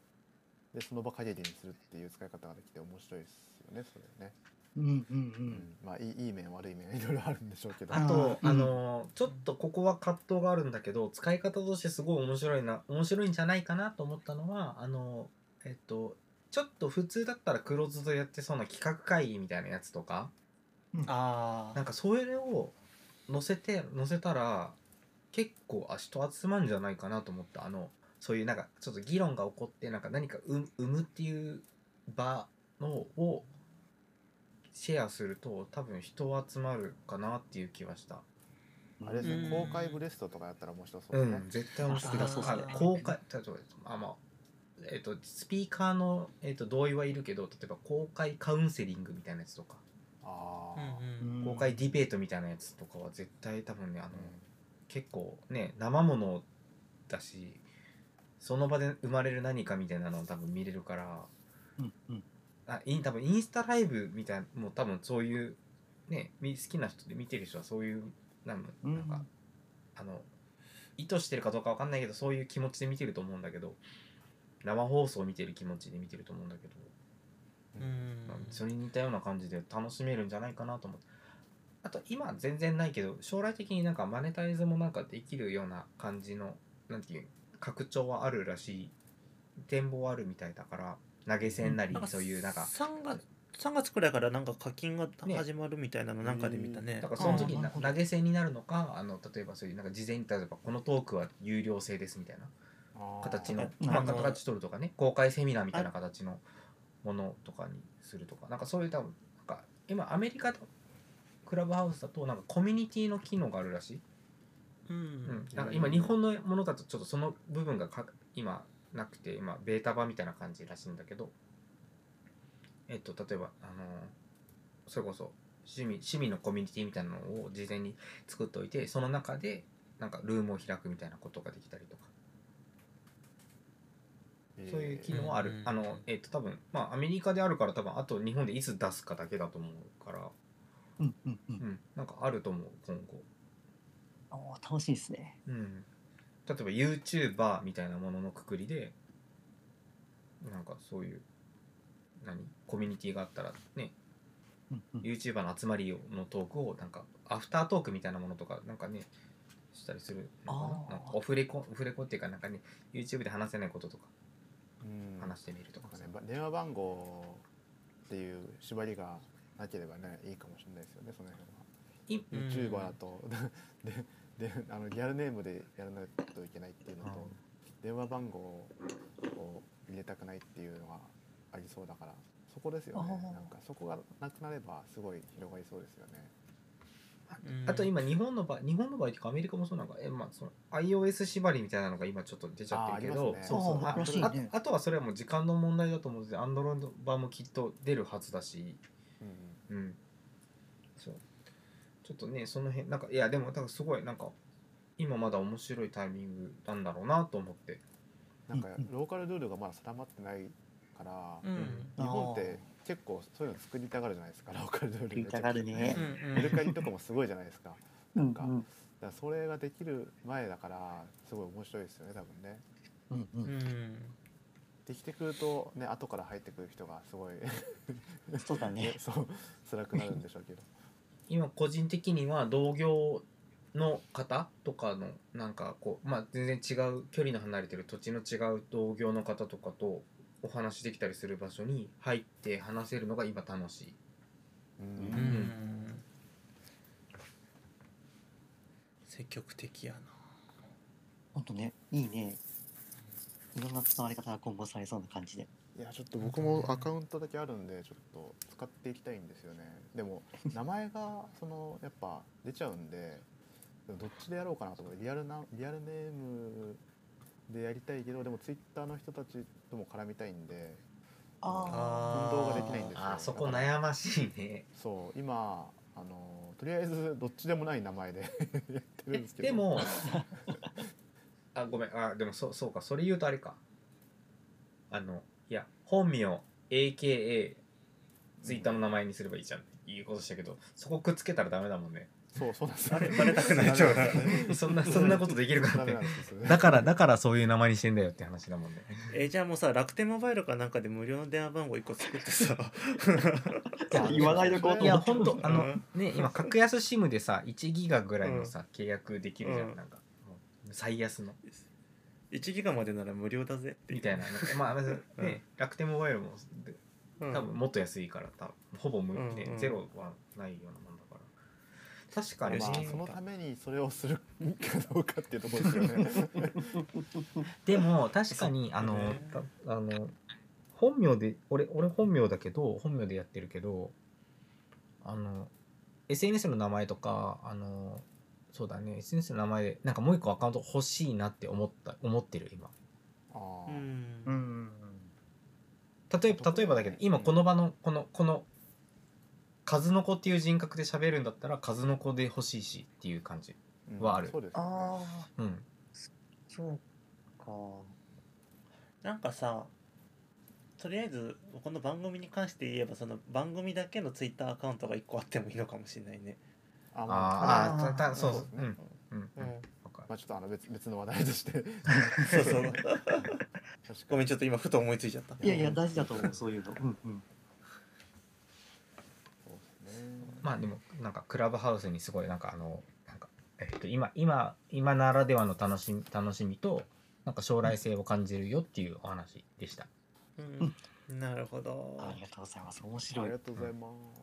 でその場限りにするっていう使い方ができて面白いですよねそれねうんうんううん。んまあいいいい面悪い面いろいろあるんでしょうけど。あとあのーちょっとここは葛藤があるんだけど使い方としてすごい面白いな面白いんじゃないかなと思ったのはあのーえっとちょっと普通だったらクローズドやってそうな企画会議みたいなやつとか。あなんかそれを載せて載せたら結構あ人集まるんじゃないかなと思った。あのそういうなんかちょっと議論が起こってなんか何か生生むっていう場のをシェアすると多分人集まるかなっていう気はした。あれですねうん。公開ブレストとかやったら面白そううですね。ん、絶対面白そうっすね。あ公開例えばあまあえっ、とスピーカーの、えっと同意はいるけど例えば公開カウンセリングみたいなやつとか。あうんあうん。公開ディベートみたいなやつとかは絶対多分ねあの、結構ね生ものだしその場で生まれる何かみたいなのを多分見れるから。うんうんあイン多分インスタライブみたいなもう多分そういうねみ好きな人で見てる人はそういうなんうんなん。か、あの意図してるかどうかわかんないけどそういう気持ちで見てると思うんだけど生放送を見てる気持ちで見てると思うんだけど、うん。まあそれに似たような感じで楽しめるんじゃないかなと思って。あと今全然ないけど将来的になんかマネタイズもなんかできるような感じのなんていう拡張はあるらしい。展望はあるみたいだから投げ銭なりそういうなんか。3月3月くらいからなんか課金がね。始まるみたいなのなんかで見たね。だからその時に投げ銭になるのかあの例えばそういうなんか事前に例えばこのトークは有料制ですみたいな形の形取るとかね公開セミナーみたいな形のものとかにするとかなんかそういう多分なんか今アメリカのクラブハウスだとなんかコミュニティの機能があるらしい、ううんん、なんか今日本のものだとちょっとその部分がか今なくて今ベータ版みたいな感じらしいんだけどえっと例えばあのそれこそ趣味趣味のコミュニティみたいなのを事前に作っておいてその中でなんかルームを開くみたいなことができたりとか。そういう機能はある、うんうんあのえっ、と多分まあアメリカであるから多分あと日本でいつ出すかだけだと思うから、うんうんううん。ん、なんかあると思う今後、あー楽しいですね。うん、例えば YouTuber みたいなもののくくりでなんかそういう何？コミュニティがあったらね。YouTuber の集まりのトークをなんかアフタートークみたいなものとかなんかねしたりするのかな？なんかオフレコオフレコっていうかなんかね YouTube で話せないこととかうん。話してみるとかね、ば電話番号っていう縛りがなければねいいかもしれないですよねその辺は。YouTuber だとで で あのリアルネームでやらないといけないっていうのと、電話番号を入れたくないっていうのがありそうだからそこですよね。なんかそこがなくなればすごい広がりそうですよね。うん。あと今日本の場合日本の場合というかアメリカもそうなんかえ、まあ、その iOS 縛りみたいなのが今ちょっと出ちゃってるけどあーありますね。そうそう。あーあらしいね。ああとはそれはもう時間の問題だと思う。ので Android 版もきっと出るはずだし。うん。うんちょっとねその辺なんかいやでもだからすごいなんか今まだ面白いタイミングなんだろうなと思って。なんかローカルルールがまだ定まってないから、うん。日本って結構そういうの作りたがるじゃないですかローカルルール作りたがるね。うんうん。メルカリとかもすごいじゃないですか。うんかだからそれができる前だからすごい面白いですよね多分ね。うんううん。んできてくるとね後から入ってくる人がすごいそうだねね。そう辛くなるんでしょうけど今個人的には同業の方とかのなんかこうまあ全然違う距離の離れてる土地の違う同業の方とかとお話できたりする場所に入って話せるのが今楽しい。ううん。ん積極的やな。ほんとねいいね。いろんな伝わり方が今後されそうな感じでいやちょっと僕もアカウントだけあるんでちょっと使っていきたいんですよね。でも 名前がそのやっぱ出ちゃうんでどっちでやろうかなと思ってリアルなリアルネームでやりたいけどでもツイッターの人たちとも絡みたいんであ運動ができないんですよ。あーそこ悩ましいね。そう今あのとりあえずどっちでもない名前で やってるんえですけど。でも あごめん。あでもそそうか。それ言うとあれか。あのいや本名 AKA ツイッターの名前にすればいいじゃんっていうことしたけどそこくっつけたらダメだもんね。そうそうなんですバレたくない。ちょうだ そんなそんなことできるかって。だからだからそういう名前にしてんだよって話だもんね。えじゃあもうさ楽天モバイルかなんかで無料の電話番号1個作ってさ。言わないでこうといや思った本当あのね今格安 SIM でさ1ギガぐらいのさ契約できるじゃうん。んなんか。最安の1ギガまでなら無料だぜってみたいな。まあまず ね楽天モバイルも多分もっと安いから多分ほぼ無ねうんうん。ゼロはないようなもんだから。確かに。まあそのためにそれをする かどうかっていうところですよね。でも確かにあのあの本名で俺俺本名だけど本名でやってるけどあの SNS の名前とかあのそうだね。SNS の名前でなんかもう一個アカウント欲しいなって思った思ってる今。あー。うん。うん例えば例えばだけど今この場のこのこの数の子っていう人格で喋るんだったら数の子で欲しいしっていう感じうんはある。そうですよね。ああうん。そうか。なんかさとりあえずこの番組に関して言えばその番組だけのツイッターアカウントが1個あってもいいのかもしれないねああああそうそう。うん。ですねうん。うん。うん。わかる。まあちょっとあの別別の話題として。そうそう。ごめんちょっと今ふと思いついちゃった。いやいや大事だと思うそういうの。うんうん。そうですね。まあでもなんかクラブハウスにすごいなんかあのなんかえっと今今今ならではの楽しみ楽しみとなんか将来性を感じるよっていうお話でした。うん、なるほど。ありがとうございます。面あ白い。りがとうございます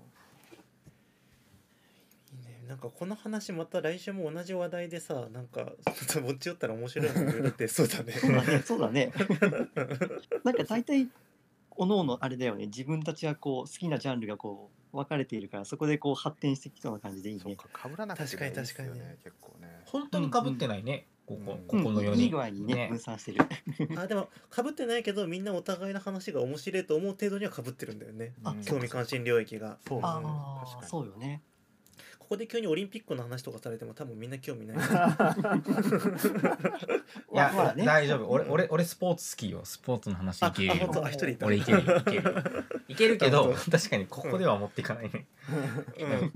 なんかこの話また来週も同じ話題でさなんか 持ち寄ったら面白いもんいろいろってそうだ ね。そうだねそうだね。なんか大体おのおのあれだよね。自分たちはこう好きなジャンルがこう分かれているからそこでこう発展してきそうな感じでいいね。そうか被らなくてもいいですよ確かに確かね結構ね。本当に被ってないね、ここ。うん。ここの4人。うん。いい具合にね分散してるあでもかぶってないけどみんなお互いの話が面白いと思う程度にはかぶってるんだよね。あうん興味関心領域が。そうああ確かに。そうよねここで急にオリンピックの話とかされても多分みんな興味ない。いや、まあね。大丈夫。俺俺俺スポーツ好きよ。スポーツの話。いけるよ。あ一人いた。俺いけるよいける。いけるけど本確かにここでは持っていかないね。うん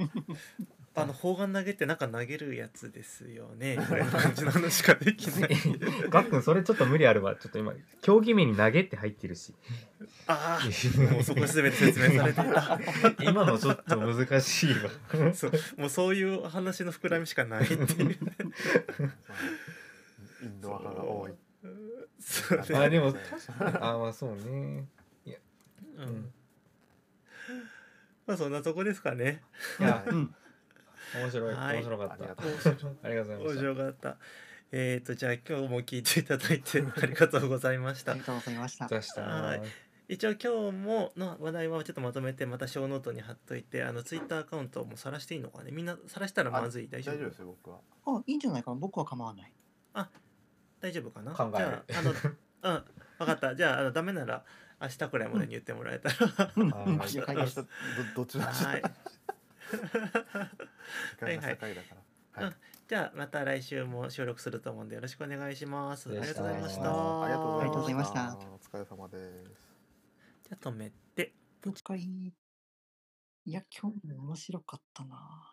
あの砲丸投げってなんか投げるやつですよね。これ感じの話しかできない。ガックンそれちょっと無理あるわ。ちょっと今競技名に投げって入ってるし。ああもうそこ全て説明されていた。今のちょっと難しいわ。そうもうそういう話の膨らみしかないっていう。インドア派が多い。そう。ねあでもあまあそうね。うん。まあそんなとこですかね。いやうん面白いはい。面白かった。ありがとありがとうございま面した。白かった。えっ、とじゃあ今日も聞いていただいて ありがとうございました。ありがとうございました。出した。はい。一応今日もの話題はちょっとまとめてまた小ノートに貼っといてあのツイッターアカウントも晒していいのかね。みんな晒したらまずい。大丈夫。大丈夫ですよ僕は。あいいんじゃないかな。僕は構わない。大丈夫かな？考える。じゃああの うん分かった。じゃああのダメなら明日くらいまでに言ってもらえたら、うん。あうん。はい はい時間が高いだから。はい。じゃあまた来週も収録すると思うんでよろしくお願いします。ありがとうございました。あありがとうございました。お疲れ様です。じゃあ止めて了解いや今日も面白かったな